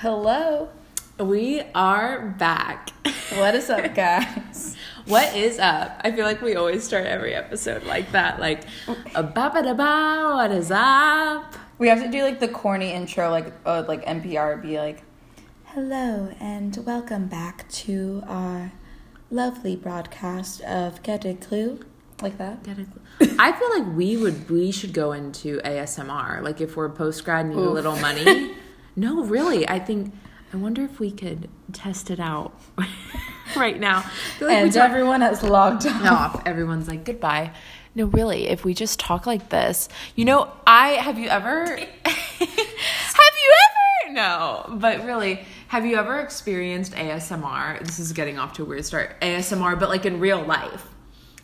Hello. We are back. What is up, guys? what is up? I feel like we always start every episode like that. Like, a ba ba da ba, what is up? We have to do like the corny intro, like uh, like NPR be like, "Hello and welcome back to our lovely broadcast of Get a Clue," like that. Get a clue. I feel like we would we should go into ASMR. Like if we're post grad and need a little money. no, really. I think I wonder if we could test it out right now. Like And talk- everyone has logged off. off. Everyone's like, goodbye. No, really, if we just talk like this, you know, I have you ever have you ever no, but really, have you ever experienced ASMR? This is getting off to a weird start. ASMR, but like in real life.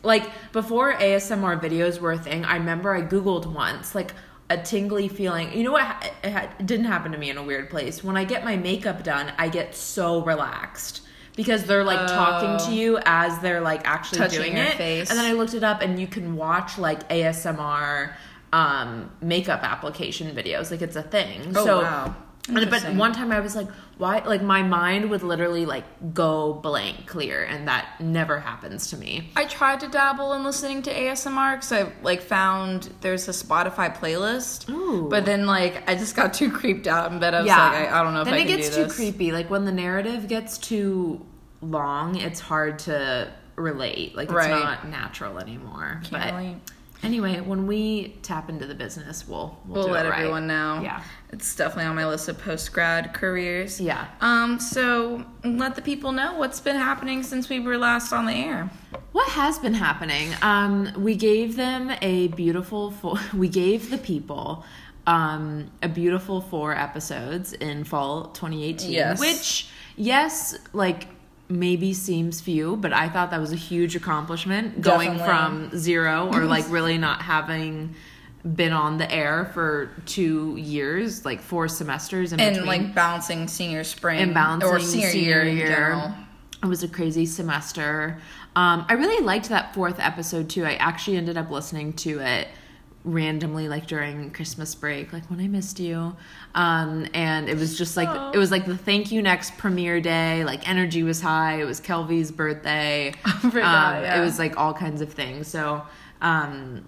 Like before ASMR videos were a thing, I remember I googled once like a tingly feeling. You know what? It, ha- it didn't happen to me in a weird place. When I get my makeup done, I get so relaxed because they're like talking to Oh. you as they're like actually Touching doing your it. face. And then I looked it up, and you can watch like ASMR um, makeup application videos. Like it's a thing. Oh, so, wow. And- but one time I was like, why? Like my mind would literally like go blank clear, and that never happens to me. I tried to dabble in listening to ASMR because I like found there's a Spotify playlist. Ooh. But then like I just got too creeped out in bed. I was like, I, I don't know if I do. then it gets too creepy. Like when the narrative gets too long, it's hard to relate. Like it's Right. not natural anymore. Can't but relate. Anyway, when we tap into the business, we'll we'll, We'll let right. everyone know. Yeah. It's definitely on my list of post grad careers. Yeah. Um, so let the people know what's been happening since we were last on the air. What has been happening? Um, we gave them a beautiful. Four, we gave the people um, a beautiful four episodes in fall 2018. Yes. Which, yes, like maybe seems few, but I thought that was a huge accomplishment going Definitely. from zero or like really not having been on the air for two years, like four semesters And between like balancing senior spring and balancing or senior, year, in general. It was a crazy semester. Um, I really liked that fourth episode too. I actually ended up listening to it randomly, like during Christmas break, like when I missed you. Um, and it was just like it was like the thank you next premiere day. Like energy was high. It was Kelvy's birthday. Um, yeah. It was like all kinds of things. So um,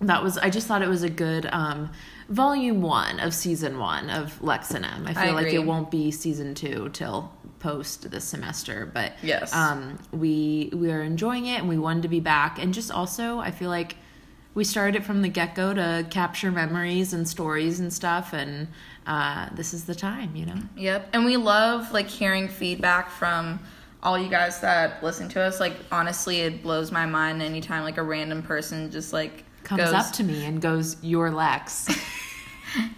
that was I just thought it was a good um, volume one of season one of Lex and M. I feel I like it won't be season two till post this semester, but Yes. um, we we are enjoying it and we wanted to be back, and just also I feel like we started it from the get go to capture memories and stories and stuff, and uh, this is the time, you know. Yep. And we love like hearing feedback from all you guys that listen to us. Like honestly, it blows my mind anytime like a random person just like Comes goes, up to me and goes, "You're Lex."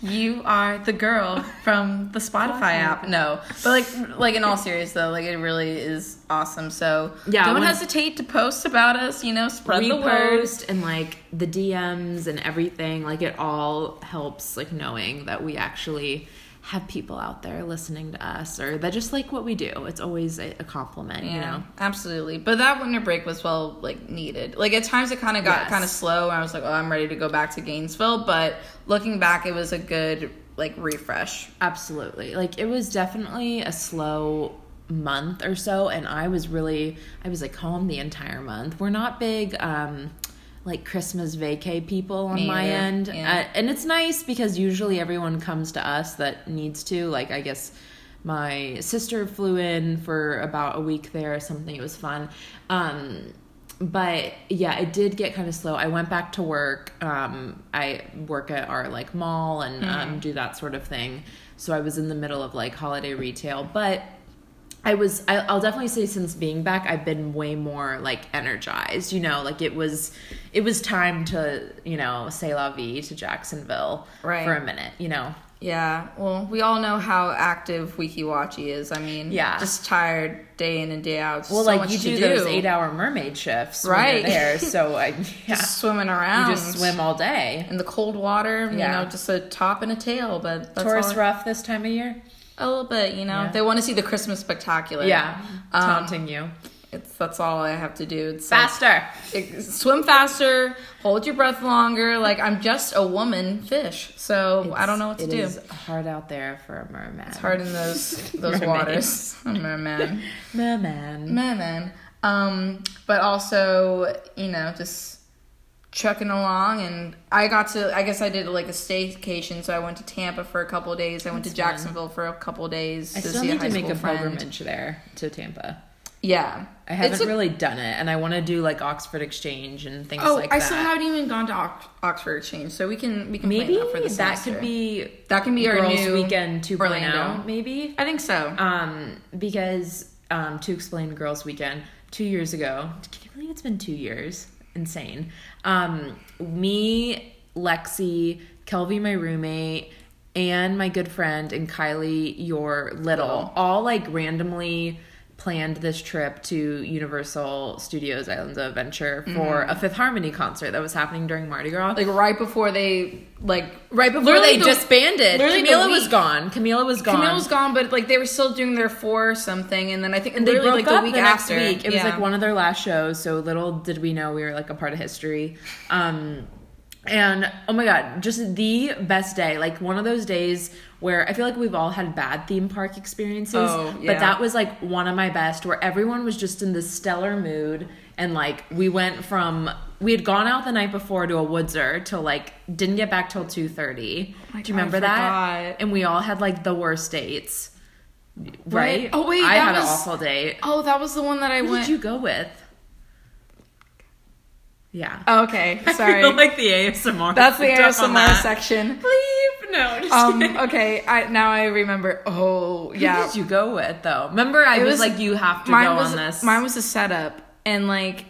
You are the girl from the Spotify app. No, but like, like in all seriousness though, like it really is awesome. So Yeah, don't hesitate to post about us. You know, spread the word. and like the DMs and everything, like it all helps like knowing that we actually have people out there listening to us or that just like what we do. It's always a, a compliment, Yeah, you know. absolutely. But that winter break was well like needed. Like at times it kind of got Yes. kind of slow, and I was like, oh, I'm ready to go back to Gainesville. But looking back, it was a good like refresh. Absolutely. Like it was definitely a slow month or so and I was really I was like home the entire month. We're not big um like Christmas vacay people on my end. Yeah. Uh, and it's nice because usually everyone comes to us that needs to. Like I guess my sister flew in for about a week there or something. It was fun. Um but yeah, it did get kind of slow. I went back to work. Um, I work at our like mall and um, do that sort of thing. So I was in the middle of like holiday retail, but I was. I, I'll definitely say since being back, I've been way more like energized. You know, like it was, it was time to you know say la vie to Jacksonville Right. for a minute. You know, Yeah, well, we all know how active Weeki Wachee is. I mean, Yeah. just tired day in and day out. well, so like much you to do those eight-hour mermaid shifts, Right. there. So I, yeah, just swimming around. you just swim all day. in the cold water. You know, just a top and a tail. But that's Tourist all- rough this time of year. a little bit. You know, Yeah. they want to see the Christmas spectacular. Yeah, Um, taunting you. It's that's all I have to do. It's Faster. Like, swim faster, hold your breath longer. Like I'm just a woman fish, so I don't know what to It do. It's hard out there for a merman. It's hard in those those waters. A man. Merman. man. Um, but also, you know, just trucking along and I got to I guess I did like a staycation, so I went to Tampa for a couple of days. I went to That's fun. Jacksonville for a couple of days I to still see need to make a friend. pilgrimage there to Tampa. Yeah. I haven't a- really done it, and I want to do like Oxford Exchange and things Oh, like I that. I still haven't even gone to Ox- Oxford Exchange, so we can we can plan Maybe that for the that semester. could be that can be our girls' new weekend 2.0. Orlando. Maybe I think so. um, because um, to explain girls' weekend two years ago. Can you believe it's been two years? Insane. Um, me, Lexi, Kelvy, my roommate, and my good friend, and Kylie, your little, Little. all like randomly planned this trip to Universal Studios Islands of Adventure for a Fifth Harmony concert that was happening during Mardi Gras. like right before they like right before they the- disbanded. literally the Camila was gone. Camila was gone. Camila was gone, but like they were still doing their four something, and then I think and they broke like up the week the next after. week. It was like one of their last shows, so little did we know we were like a part of history. Um, and oh my god, just the best day! Like one of those days where I feel like we've all had bad theme park experiences, Oh, yeah. but that was like one of my best, where everyone was just in this stellar mood, and like we went from we had gone out the night before to a woodser till like didn't get back till two thirty. Oh my Do you I remember that? And we all had like the worst dates. Right? Oh, wait, I that had an awful date. Oh, that was the one that I Who went. did you go with? Yeah. Oh, okay, I sorry. feel like the ASMR. That's the ASMR that. section. Leave. No. Just Um. kidding. Okay. I now I remember. Oh, Who yeah. did you go with though? Remember, I was, was- like, you have to mine go was on this. mine was a setup, and like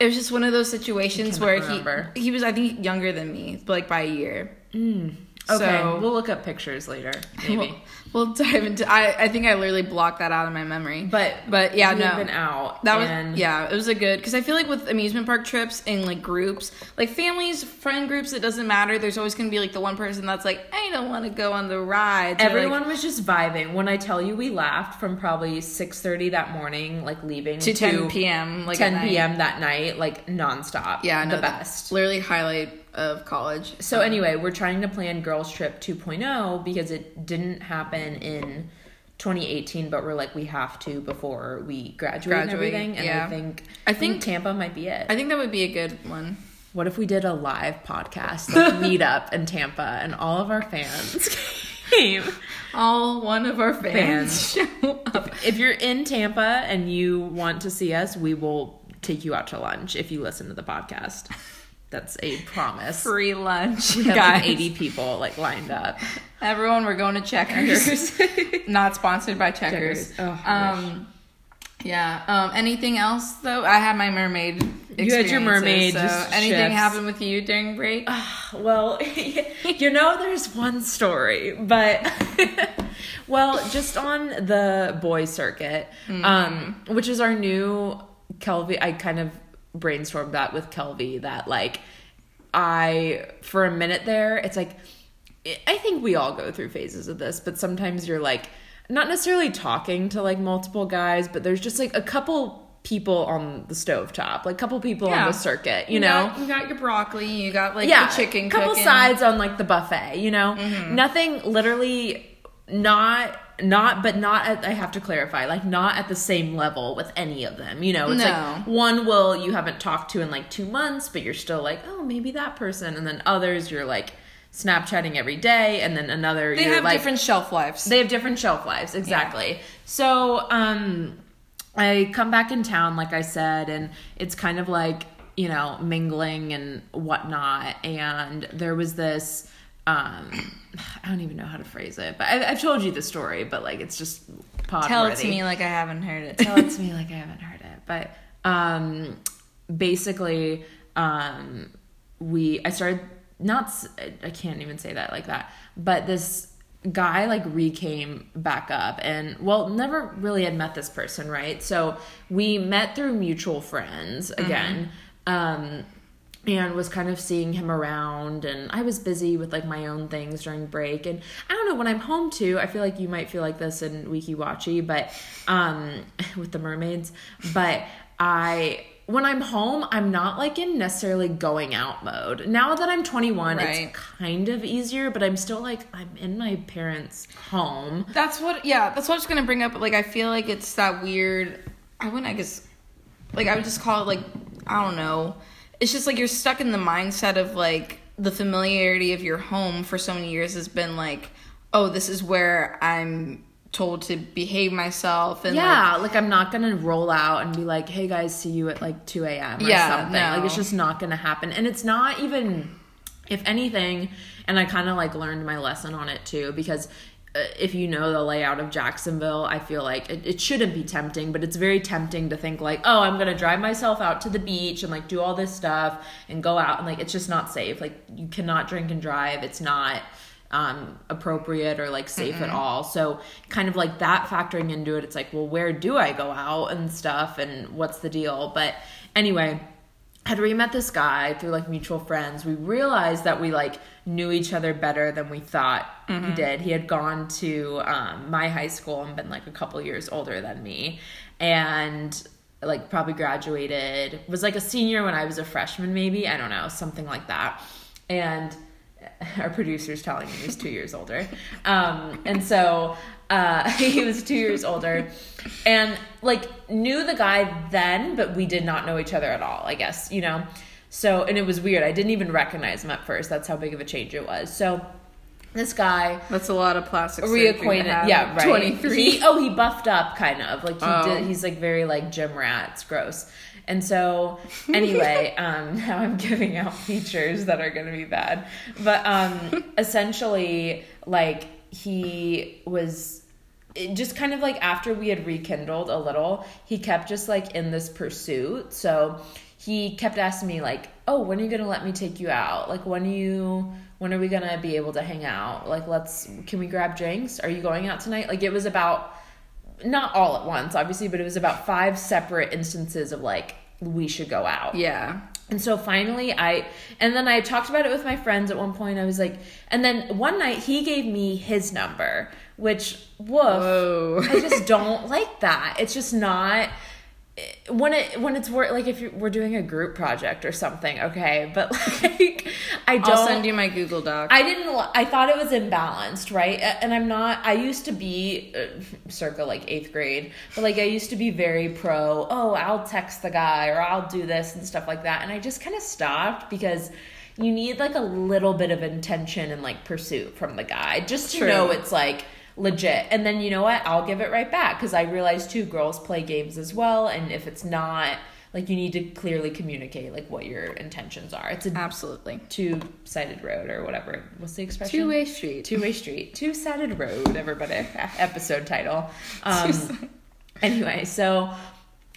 it was just one of those situations where remember. he he was I think younger than me, like by a year. okay. so- we'll look up pictures later, maybe. We'll, we'll dive into. I I think I literally blocked that out of my memory. but but yeah, no. been out. That was yeah, it was a good because I feel like with amusement park trips and like groups, like families, friend groups, it doesn't matter. There's always gonna be like the one person that's like, I don't want to go on the rides. or, like- Everyone was just vibing. When I tell you, we laughed from probably six thirty that morning, like leaving to 10 p.m. like 10 p.m. that night, like nonstop. Yeah, no, the best. Literally highlight of college. So uh-huh. anyway, we're trying to plan girls trip 2.0 because it didn't happen in 2018, but we're like we have to before we graduate, and everything. And yeah. I think I think think- Tampa might be it. I think that would be a good one. what if we did a live podcast, like meet up in Tampa, and all of our fans came? All one of our fans, show up. If you're in Tampa and you want to see us, we will take you out to lunch if you listen to the podcast. That's a promise. Free lunch, We have guys. like 80 people like lined up. Everyone, we're going to Checkers. Not sponsored by Checkers. Checkers. Oh, um, yeah. Um, anything else though? I had my mermaid. You had your mermaid So anything shifts. happened with you during break? Well, you know, there's one story, but well, just on the boy circuit, um, which is our new Kelvy. I kind of brainstormed that with Kelvy that like I for a minute there, it's like I think we all go through phases of this, but sometimes you're like not necessarily talking to like multiple guys, but there's just like a couple people on the stovetop, like a couple people on the circuit, you, know. got, you got your broccoli. You got like yeah, the chicken. couple cooking. sides on like the buffet, you know. Mm-hmm. Nothing literally not not but not at, I have to clarify, like not at the same level with any of them. You know, it's No. like one will you haven't talked to in like 2 months, but you're still like, "Oh, maybe that person." And then others you're like Snapchatting every day and then another They you're have like different shelf lives. they have different shelf lives, exactly. So, um, I come back in town, like I said, and it's kind of like, you know, mingling and whatnot. And there was this, um, I don't even know how to phrase it, but I, I've told you the story, but like it's just pod Tell it to me like I haven't heard it. tell it to me like I haven't heard it. But um, basically, um, we I started not I can't even say that like that, but this guy like recame back up and well never really had met this person right so we met through mutual friends again um and was kind of seeing him around and I was busy with like my own things during break and I don't know when I'm home too I feel like you might feel like this in Weeki Wachee but um with the mermaids but I when I'm home I'm not like in necessarily going out mode now that I'm 21 Right. it's kind of easier but I'm still like I'm in my parents home That's what, yeah, that's what I was gonna bring up. Like, I feel like it's that weird. I wouldn't, I guess, like, I would just call it, like, I don't know. It's just like you're stuck in the mindset of, like, the familiarity of your home for so many years has been, like, oh, this is where I'm told to behave myself. And, like, yeah, like, I'm not gonna roll out and be like, "Hey guys, see you at like 2 a.m." or Yeah, something. no. Like it's just not gonna happen, and it's not even, if anything. And I kind of like learned my lesson on it too because. Uh, If you know the layout of Jacksonville, I feel like it, it shouldn't be tempting, but it's very tempting to think like, oh, I'm gonna drive myself out to the beach and like do all this stuff and go out and like it's just not safe. Like you cannot drink and drive. It's not um, appropriate or like safe at all. So kind of like that factoring into it, it's like, well, where do I go out and stuff, and what's the deal? But anyway, had we met this guy through like mutual friends, we realized that we like knew each other better than we thought he did. He had gone to um, my high school and been like a couple years older than me, and like probably graduated was like a senior when I was a freshman, maybe I don't know, something like that, and our producer's telling me he's two years older. Um, and so uh, he was two years older and like knew the guy then, but we did not know each other at all, I guess, you know? So, and it was weird. I didn't even recognize him at first. That's how big of a change it was. So, this guy That's a lot of plastic reacquainted. Yeah, right. 23. He, oh, he buffed up kind of. Like he Oh. did. He's like very like gym rat. It's gross. And so anyway, um, now I'm giving out features that are gonna be bad. But um, essentially, like he was it just kind of like after we had rekindled a little, he kept just like in this pursuit. So he kept asking me like, "Oh, when are you gonna let me take you out? Like, when are you? When are we gonna be able to hang out? Like, let's can we grab drinks? Are you going out tonight? Like, it was about not all at once, obviously, but it was about five separate instances of like we should go out. Yeah. And so finally, I, and then I talked about it with my friends at one point. I was like, and then one night he gave me his number, which, woof, Whoa. I just don't like that. It's just not, when it, when it's work, like if you're, we're doing a group project or something, okay, but like, I don't. I'll send you my Google Doc. I didn't. I thought it was imbalanced, right? And I'm not. I used to be uh, circa like eighth grade, but like I used to be very pro. Oh, I'll text the guy or I'll do this and stuff like that. And I just kind of stopped because you need like a little bit of intention and like pursuit from the guy just to True. know it's like legit. And then you know what? I'll give it right back because I realize too, girls play games as well. And if it's not like you need to clearly communicate like what your intentions are. It's a Absolutely. two sided road or whatever. What's the expression? Two way street. Two way street. Two sided road, everybody. Episode title. Um, anyway, so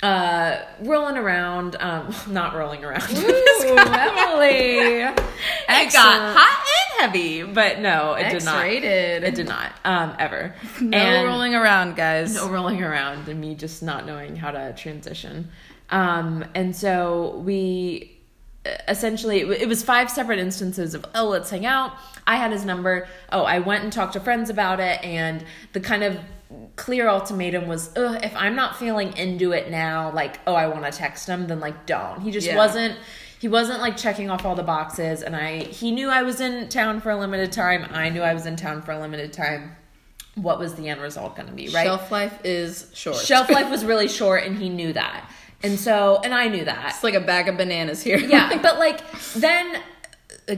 uh rolling around um not rolling around Ooh, Emily. it got hot and heavy but no it did not X-rated. it did not um ever No And- rolling around, guys. no rolling around and me just not knowing how to transition. Um, and so we essentially it was five separate instances of oh let's hang out. I had his number. Oh, I went and talked to friends about it, and the kind of clear ultimatum was Ugh, if I'm not feeling into it now, like oh I want to text him, then like don't. He just Yeah. wasn't. He wasn't like checking off all the boxes, and I he knew I was in town for a limited time. I knew I was in town for a limited time. What was the end result going to be? Right? Shelf life is short. shelf life was really short and he knew that and so and i knew that It's like a bag of bananas here. yeah but like then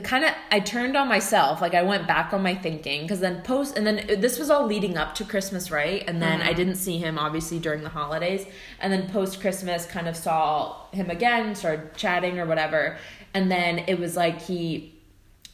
kind of i turned on myself like i went back on my thinking because then post and then uh, this was all leading up to christmas right and then i mm-hmm. didn't see him obviously during the holidays and then post christmas kind of saw him again started chatting or whatever and then it was like he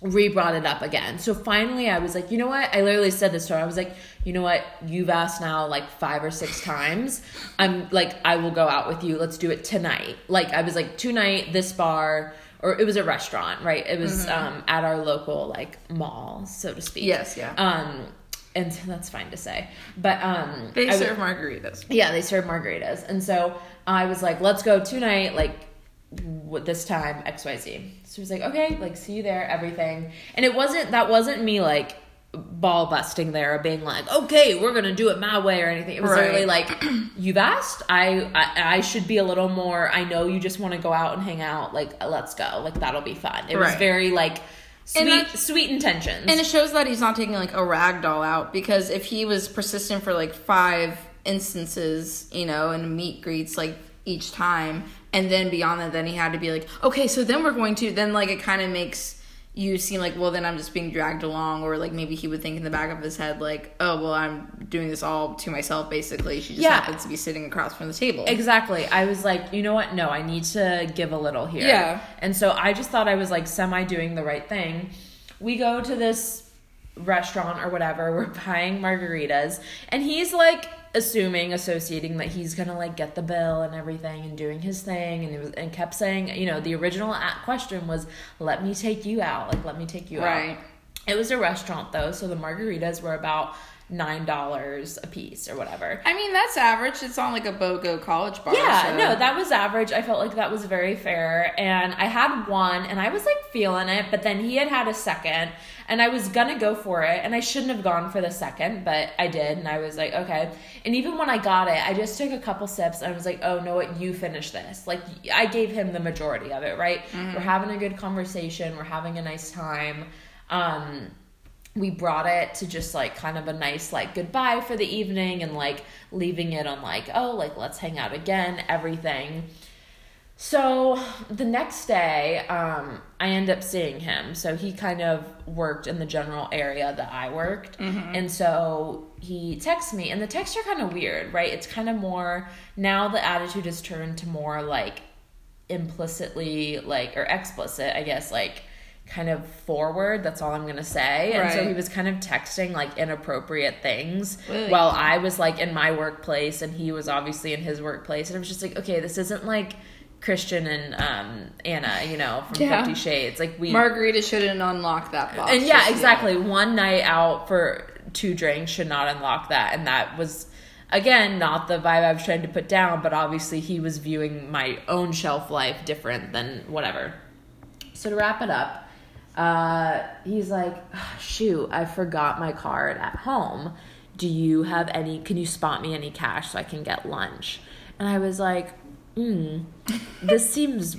re brought it up again. So finally, I was like, you know what? I literally said this to her. I was like, you know what? You've asked now like five or six times. I'm like, I will go out with you. Let's do it tonight. Like, I was like, tonight, this bar, or it was a restaurant, right? It was um, at our local like mall, so to speak. Yes, yeah. Um, and that's fine to say, but um, They I w- serve margaritas. yeah, they serve margaritas. And so I was like, let's go tonight. Like, w- this time xyz so he was like okay like see you there everything and it wasn't that wasn't me like ball busting there or being like okay we're gonna do it my way or anything. It was Right. really like you've asked. I, I i should be a little more i know you just want to go out and hang out like let's go. Like that'll be fun. It was very like And sweet that- sweet intentions. And it shows that he's not taking like a rag doll out because if he was persistent for like five instances, you know, and meet greets like each time, and then beyond that, then he had to be like, okay, so then we're going to, then like it kind of makes you seem like, well, then I'm just being dragged along, or like maybe he would think in the back of his head, like, oh, well, I'm doing this all to myself, basically. She just Yeah. happens to be sitting across from the table. Exactly. I was like, you know what? No, I need to give a little here. Yeah. And so I just thought I was like semi doing the right thing. We go to this restaurant or whatever, we're buying margaritas, and he's like assuming, associating that he's gonna like get the bill and everything and doing his thing, and it was and kept saying, you know, the original question was, "Let me take you out," like, "Let me take you Right. out." It was a restaurant though, so the margaritas were about nine dollars a piece or whatever. I mean, that's average. It's on like a BOGO college bar. Yeah, so- no, that was average. I felt like that was very fair. And I had one and I was like feeling it, but then he had had a second and I was gonna go for it. And I shouldn't have gone for the second, but I did. And I was like, okay. And even when I got it, I just took a couple sips and I was like, oh, no, what? You finish this. Like, I gave him the majority of it, right? We're having a good conversation, we're having a nice time. Um, we brought it to just like kind of a nice like goodbye for the evening and like leaving it on like oh like let's hang out again everything. So the next day um i end up seeing him. So he kind of worked in the general area that i worked. And so he texts me and the texts are kind of weird right? It's kind of more now the attitude has turned to more like implicitly like or explicit i guess like kind of forward that's all i'm gonna say and so he was kind of texting like inappropriate things Really? while i was like in my workplace and he was obviously in his workplace and i was just like okay this isn't like christian and um anna you know from Yeah. 50 shades like we Margarita shouldn't unlock that box. and yeah just yet. exactly one night out for two drinks should not unlock that and that was again not the vibe i was trying to put down but obviously he was viewing my own shelf life different than whatever so to wrap it up uh, he's like "Ah, shoot i forgot my card at home do you have any can you spot me any cash so i can get lunch and i was like mm, this seems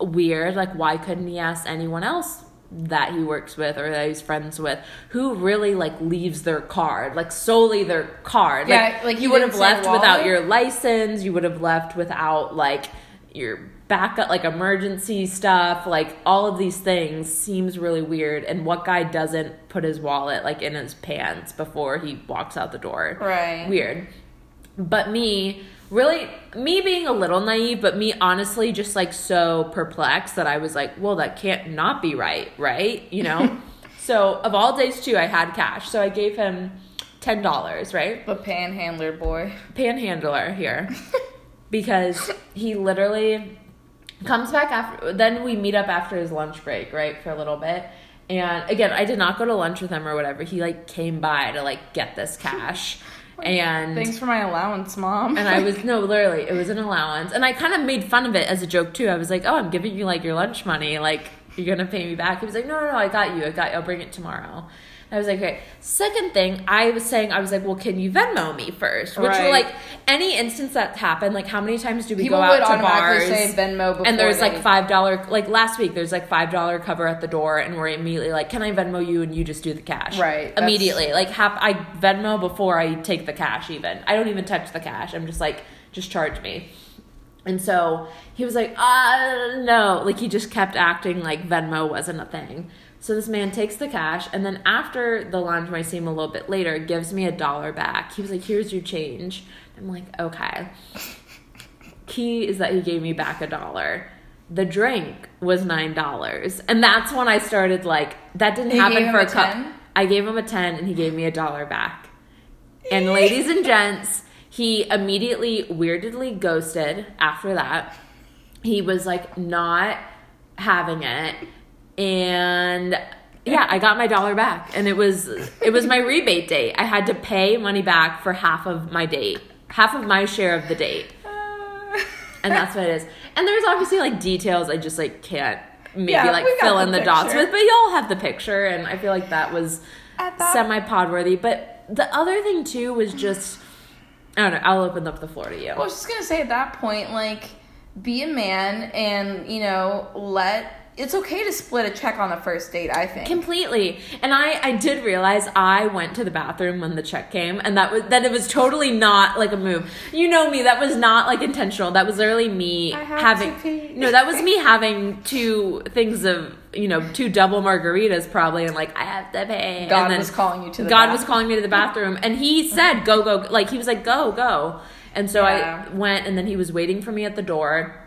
weird. Like, why couldn't he ask anyone else that he works with or that he's friends with who really like leaves their card, like solely their card? Yeah, like, you he would have left without your license. You would have left without like your backup, like emergency stuff. Like all of these things seems really weird. And what guy doesn't put his wallet like in his pants before he walks out the door? Right. weird. But me, really, me being a little naive, but me honestly just like so perplexed that I was like, well, that can't not be right, right? You know? so, of all days, too, I had cash. So I gave him $10, right? The panhandler boy. Panhandler here. because he literally comes back after, then we meet up after his lunch break, right? For a little bit. And again, I did not go to lunch with him or whatever. He like came by to like get this cash. And Thanks for my allowance, mom. and I was no, literally, it was an allowance, and I kind of made fun of it as a joke too. I was like, "Oh, I'm giving you like your lunch money, like you're gonna pay me back." He was like, "No, no, no, I got you. I got you. I'll bring it tomorrow." I was like, "Okay." Second thing, I was saying, I was like, "Well, can you Venmo me first? Which Right. like any instance that's happened, like how many times do we People go would out to automatically bars? say Venmo before and there's they- like five dollar like last week there's like five dollar cover at the door and we're immediately like can i venmo you and you just do the cash Right, that's- immediately like have i venmo before i take the cash even i don't even touch the cash i'm just like just charge me and so he was like uh no like he just kept acting like venmo wasn't a thing so this man takes the cash and then after the lunch when i see him a little bit later gives me a dollar back he was like here's your change i'm like okay key is that he gave me back a dollar. The drink was nine dollars, and that's when I started like that didn't You happen for a a. 10? I gave him a ten, and he gave me a dollar back. And ladies and gents, he immediately weirdly ghosted after that. He was like not having it, and yeah, I got my dollar back, and it was it was my rebate date. I had to pay money back for half of my date, half of my share of the date. and that's what it is. And there's obviously like details I just like can't maybe Yeah, like fill the in the dots with, but y'all have the picture, and I feel like that was semi pod worthy. But the other thing too was just I don't know. I'll open up the floor to you. Well, I was just gonna say at that point, like, be a man and you know let. It's okay to split a check on the first date. I think. Completely. And I I did realize I went to the bathroom when the check came and that was that it was totally not like a move. You know me, that was not like intentional. That was literally me having. No, that was me having two things of, you know, two double margaritas probably and like I have to pay. God and then was calling you to the God was calling me to the bathroom and he said go go like he was like go go. And so Yeah. I went and then he was waiting for me at the door.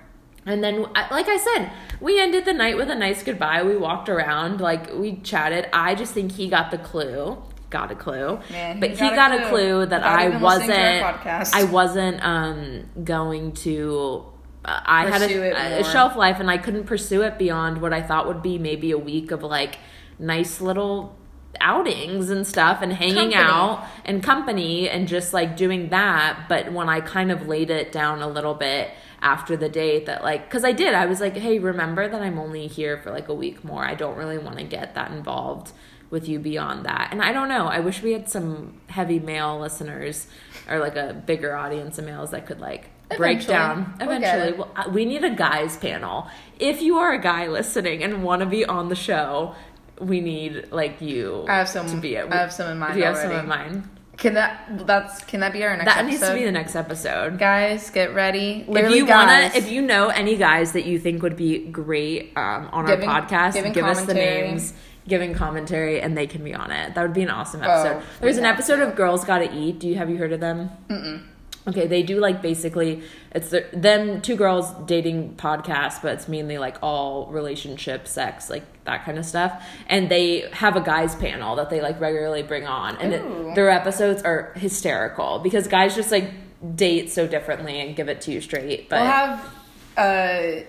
And then, like I said, we ended the night with a nice goodbye. We walked around, like we chatted. I just think he got the clue, got a clue, Man, but he got, a, clue. that I wasn't. to our podcast. I wasn't um, going to. I Pursue had a, a shelf life, and I couldn't pursue it beyond what I thought would be maybe a week of like nice little outings and stuff and hanging Company. out and company and just like doing that. But when i kind of laid it down a little bit after the date that like because i did i was like hey remember that i'm only here for like a week more. I don't really want to get that involved with you beyond that. And i don't know i wish we had some heavy male listeners or like a bigger audience of males that could like Eventually. down We'll eventually well, uh, we need a guys panel if you are a guy listening and want to be on the show we need like you I have some. to be it I have some in mind do you have already. some in mind Can that? That's. Can that be our next that episode? needs to be the next episode Guys, get ready. if you guys, wanna if you know any guys that you think would be great um, on Giving- our podcast give us the commentary. names giving commentary and they can be on it that would be an awesome Oh, episode there's an episode of girls gotta eat do you have you heard of them Mm-mm. Okay they do like basically it's the, them two girls dating podcast but it's mainly like all relationship sex like that kind of stuff. And they have a guys panel that they like regularly bring on. And it, their episodes are hysterical because guys just like date so differently and give it to you straight but we'll have uh,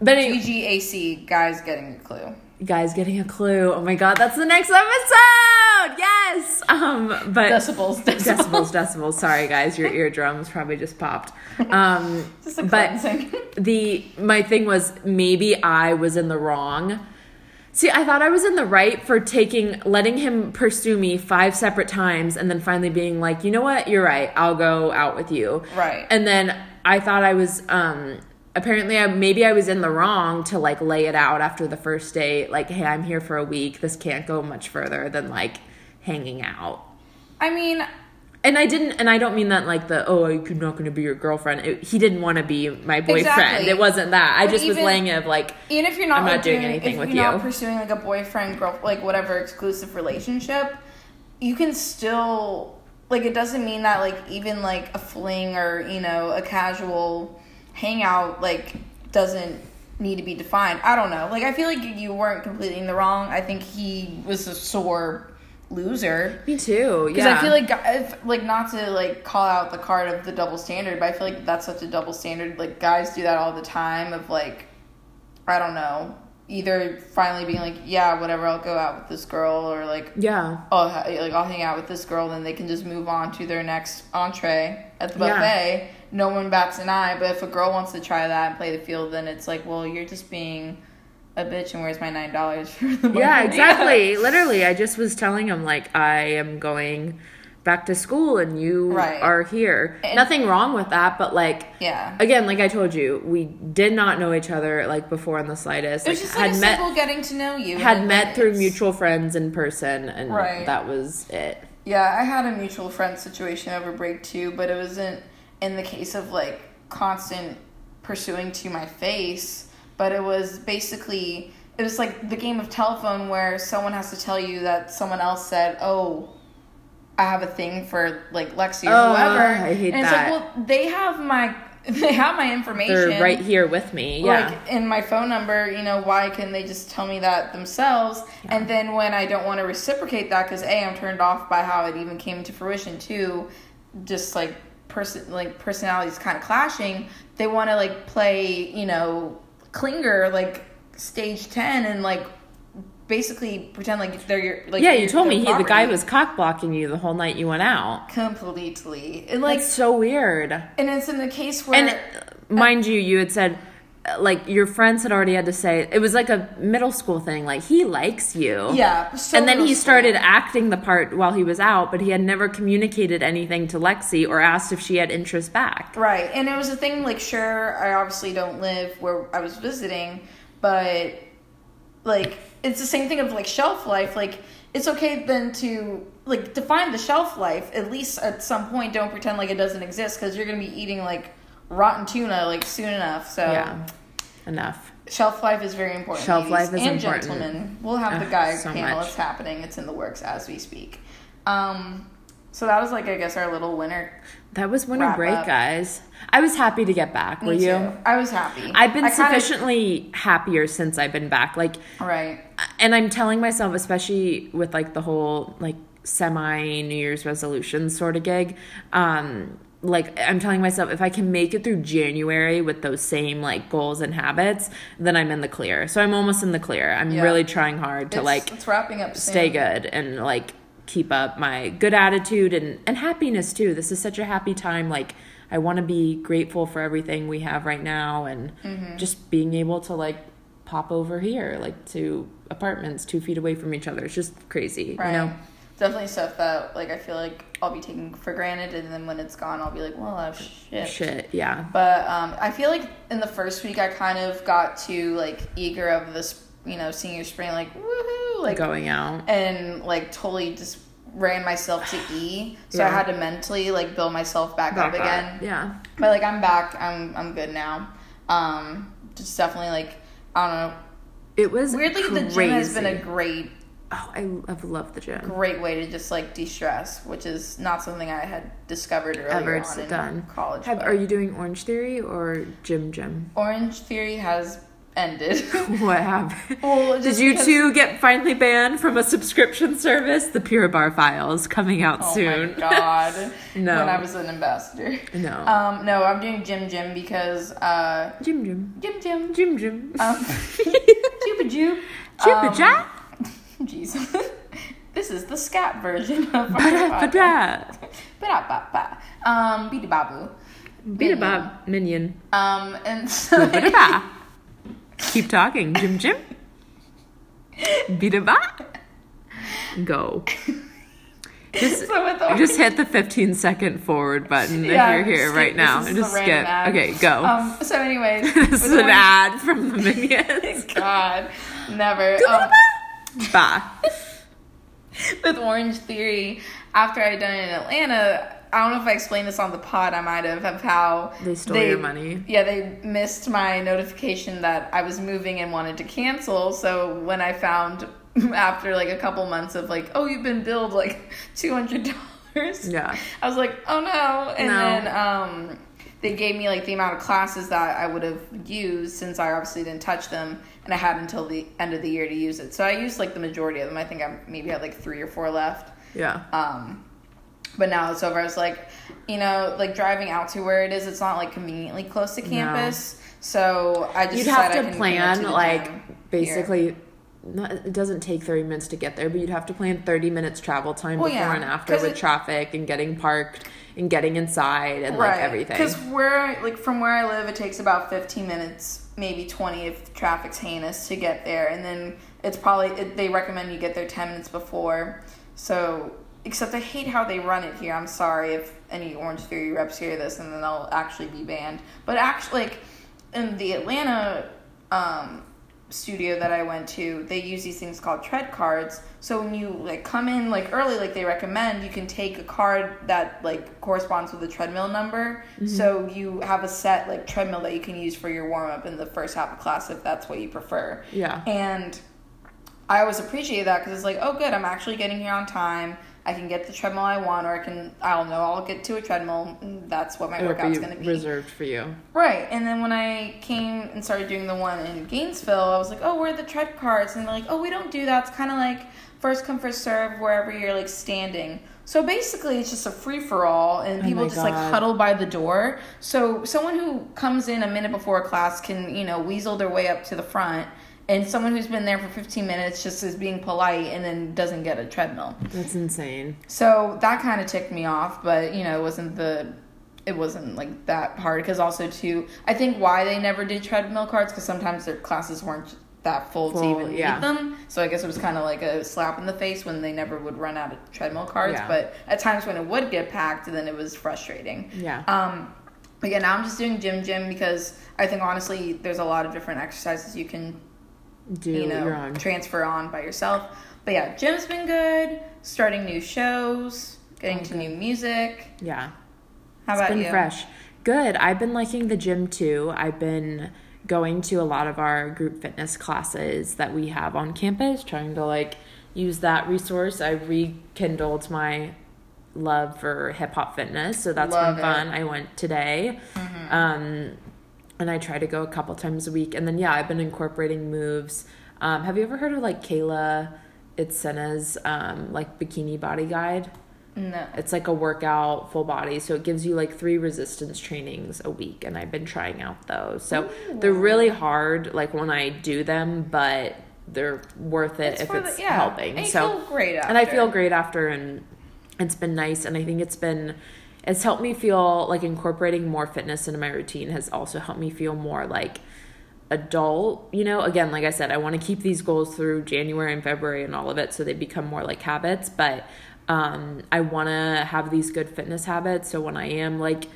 but anyway, GGAC guys getting a clue. Guys getting a clue. Oh my god, that's the next episode. Yes. Um, but Decibels, decibels. decibels, decibels. Sorry, guys, your eardrums probably just popped. Um, Just a but the my thing was maybe I was in the wrong. See, I thought I was in the right for taking letting him pursue me five separate times and then finally being like, "You know what? You're right. I'll go out with you." Right. And then I thought I was um apparently I maybe I was in the wrong to like lay it out after the first date like, "Hey, I'm here for a week. This can't go much further than like hanging out." I mean, And I didn't, and I don't mean that like the oh you're not going to be your girlfriend. It, he didn't want to be my boyfriend. Exactly. It wasn't that. I But just was laying it like even if you're not, I'm not like, doing anything if with you're you. not pursuing like a boyfriend, girl, like whatever exclusive relationship, you can still like. It doesn't mean that like even like a fling or you know a casual hangout like doesn't need to be defined. I don't know. Like I feel like you weren't completely in the wrong. I think he was a sore loser. me too. Yeah. Because I feel like, if, like, not to like call out the card of the double standard, but I feel like that's such a double standard. Like, guys do that all the time. Of like, I don't know, either finally being like, yeah, whatever, I'll go out with this girl, or like, yeah, oh, like I'll hang out with this girl, then they can just move on to their next entree at the Yeah. No one bats an eye. But if a girl wants to try that and play the field, then it's like, well, you're just being a bitch, and where's my nine dollars for the money? yeah, exactly. Literally, I just was telling him like I am going back to school and you Right. are here. And- Nothing wrong with that, but like Yeah. again, like I told you, we did not know each other like before in the slightest. It was Like, just like had met simple getting to know you. had met through mutual friends in person, and Right. that was it. Yeah, I had a mutual friend situation over break too, but it wasn't in the case of like constant pursuing to my face, but it was basically it was like the game of telephone where someone has to tell you that someone else said, "Oh, I have a thing for like Lexi or Oh, whoever." I hate and that. it's like, well, they have my they have my information. They're right here with me. Yeah. Like in my phone number, you know, why can they just tell me that themselves? And then when I don't want to reciprocate that because a I'm turned off by how it even came to fruition. Two, just like person like personalities kind of clashing. They want to like play, you know, clinger like stage ten and like basically pretend like they're your like yeah, you told me he, the guy was cock blocking you the whole night you went out. completely and like Like so weird. and it's in the case where And mind you, you had said uh, like your friends had already had to say it was like a middle school thing. Like he likes you. Yeah. so and then he started school. acting the part while he was out, but he had never communicated anything to Lexi or asked if she had interest back. Right. And it was a thing like sure, I obviously don't live where I was visiting, but like it's the same thing of like shelf life. Like it's okay then to like define the shelf life at least at some point. Don't pretend like it doesn't exist because you're gonna be eating like rotten tuna like soon enough. So Yeah. Enough. shelf life is very important. Shelf life is and important. gentlemen. We'll have the Ugh, guy so panel. much. It's happening. It's in the works as we speak. Um, so that was like I guess our little winter. That was winter break, up. guys. I was happy to get back. Were you? too. I was happy. I've been I kinda- sufficiently happier since I've been back. Like right. and I'm telling myself, especially with like the whole like semi New Year's resolution sort of gig, um, like I'm telling myself if I can make it through January with those same like goals and habits, then I'm in the clear. So I'm almost in the clear. I'm Yeah. really trying hard to It's, like it's wrapping up. Soon. stay good and like keep up my good attitude and and happiness too. This is such a happy time like I want to be grateful for everything we have right now and Mm-hmm. just being able to like pop over here like to apartments 2 feet away from each other. It's just crazy, Right. you know. Definitely stuff that like I feel like I'll be taking for granted, and then when it's gone, I'll be like, well, I've shit. Shit, yeah. But um, I feel like in the first week, I kind of got too like eager of this, you know, senior spring, like woohoo, like Going out. and like totally just ran myself to E. So I had to mentally like build myself back, up Back again. Yeah. But like I'm back. I'm I'm good now. Um, just definitely like I don't know. It was Weirdly, crazy. the gym has been a great Oh, I I've loved the gym. great way to just like de-stress, which is not something I had discovered earlier Ever on in done. college. Have, are you doing Orange Theory or Gym Gym? Orange Theory has ended. What happened? Well, Did you two get finally banned from a subscription service? The Pure Barre Files coming out oh soon. Oh my god! No. when I was an ambassador. No. Um, no, I'm doing Gym Gym because uh, Jim Jim. Gym Gym. Jim Jim. Um, Juba Ju. Jibba Um, Jeez. this is the scat version of our. Ba-da-ba-ba. Um, Beady Babu. Beat a bob minion. Um, and so. Keep talking, Jim Jim. Beat a. Go. Just, So just hit the 15 second forward button Yeah, if you're here skip- right now. and just skip. ad. Okay, go. Um, so anyways, this is an Orange- ad from the minions. God, never. Um, Ba. with Orange Theory, after I'd done it in Atlanta, I don't know if I explained this on the pod. I might have of how They stole your money. Yeah, they missed my notification that I was moving and wanted to cancel. So when I found after like a couple months of like, oh, you've been billed like two hundred dollars. Yeah. I was like, oh no, and No. then um, they gave me like the amount of classes that I would have used since I obviously didn't touch them, and I had until the end of the year to use it. So I used like the majority of them. I think I maybe had like three or four left. Yeah. Um, but now it's over. I was like, you know, like driving out to where it is, it's not like conveniently close to campus. So I just You'd have to plan to like gym here. basically. Not, it doesn't take 30 minutes to get there, but you'd have to plan 30 minutes travel time Well, before yeah, and after with it- traffic and getting parked and getting inside and like everything. Because where, like, from where I live, it takes about fifteen minutes, maybe twenty if traffic's heinous to get there, and then it's probably it, they recommend you get there ten minutes before. So, except I hate how they run it here. I'm sorry if any Orange Theory reps hear this, and then they'll actually be banned. But actually, like in the Atlanta um, studio that I went to, they use these things called tread cards. So when you like come in like early, like they recommend, you can take a card that like corresponds with the treadmill number. Mm-hmm. So you have a set like treadmill that you can use for your warm up in the first half of class if that's what you prefer. Yeah. And I always appreciate that because it's like, oh, good, I'm actually getting here on time. I can get the treadmill I want, or I can, I don't know, I'll get to a treadmill. and That's what my It'll workout's going to be. reserved for you. Right. And then when I came and started doing the one in Gainesville, I was like, oh, where are the tread cards? And they're like, oh, we don't do that. It's kind of like first come, first serve wherever you're like standing. So basically, it's just a free for all, and Oh people my just like huddle by the door. So someone who comes in a minute before a class can, you know, weasel their way up to the front, and someone who's been there for 15 minutes just is being polite and then doesn't get a treadmill. That's insane. So that kind of ticked me off, but you know, it wasn't the it wasn't like that hard because also too I think why they never did treadmill cards because sometimes their classes weren't that full, to Full, even yeah. them. So I guess it was kind of like a slap in the face when they never would run out of treadmill cards. Yeah. But at times when it would get packed, then it was frustrating. Yeah. Um, but yeah, now I'm just doing gym gym because I think honestly there's a lot of different exercises you can Do you know transfer on by yourself. But yeah, gym's been good. Starting new shows, getting to new music. yeah. How It's about been you? fresh. Good. I've been liking the gym too. I've been going to a lot of our group fitness classes that we have on campus, trying to like use that resource. I rekindled my love for hip hop fitness, so that's Love been it. fun. I went today. Um and I try to go a couple times a week. And then yeah, I've been incorporating moves. Um, have you ever heard of like Kayla Itsines um, like bikini body guide? No. It's like a workout full body. So it gives you like three resistance trainings a week. And I've been trying out those. So they're really hard, like when I do them, but they're worth it It's if for the- it's yeah. helping. And so feel great And I feel great after and it's been nice and I think it's been it's helped me feel like incorporating more fitness into my routine has also helped me feel more like adult you know? Again like i said i want to keep these goals through january and february and all of it so they become more like habits but um i want to have these good fitness habits. So when i am like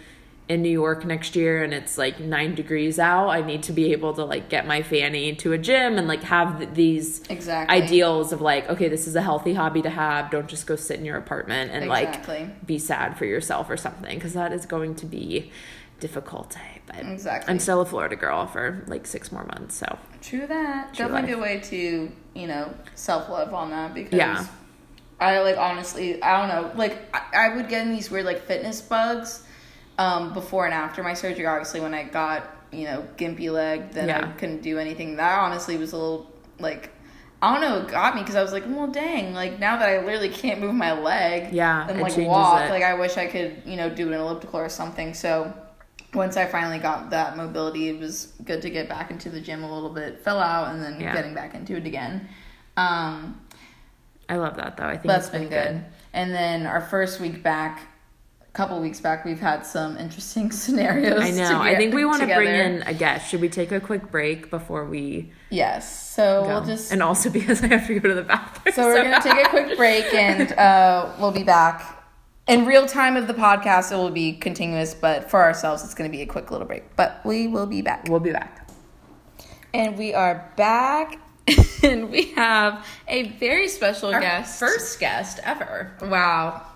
in new york next year and it's like nine degrees out i need to be able to like get my fanny to a gym and like have th- these Exactly. ideals of like okay this is a healthy hobby to have don't just go sit in your apartment and Exactly. like be sad for yourself or something because that is going to be difficult eh, but Exactly. i'm still a florida girl for like six more months so True that. True Definitely a life. good way to, you know, self love on that because Yeah. I like honestly, I don't know, like I, I would get in these weird like fitness bugs um, before and after my surgery. Obviously, when I got you know gimpy leg, then I couldn't do anything. That honestly was a little like. I don't know, it got me because I was like, well, dang, like now that I literally can't move my leg Yeah, and like walk, it. like I wish I could, you know, do an elliptical or something. So once I finally got that mobility, it was good to get back into the gym a little bit. Fell out and then Yeah. getting back into it again. Um, i love that though i think that's it's been good. And then our first week back, couple weeks back, we've had some interesting scenarios. i know i think we want to bring in a guest should we take a quick break before we Yes. So go we'll just. and also because i have to go to the bathroom So we're gonna take a quick break and uh, we'll be back. In real time of the podcast, it will be continuous, but for ourselves, it's gonna be a quick little break. But we will be back. we'll be back And we are back, and we have a very special guest. first guest ever Wow.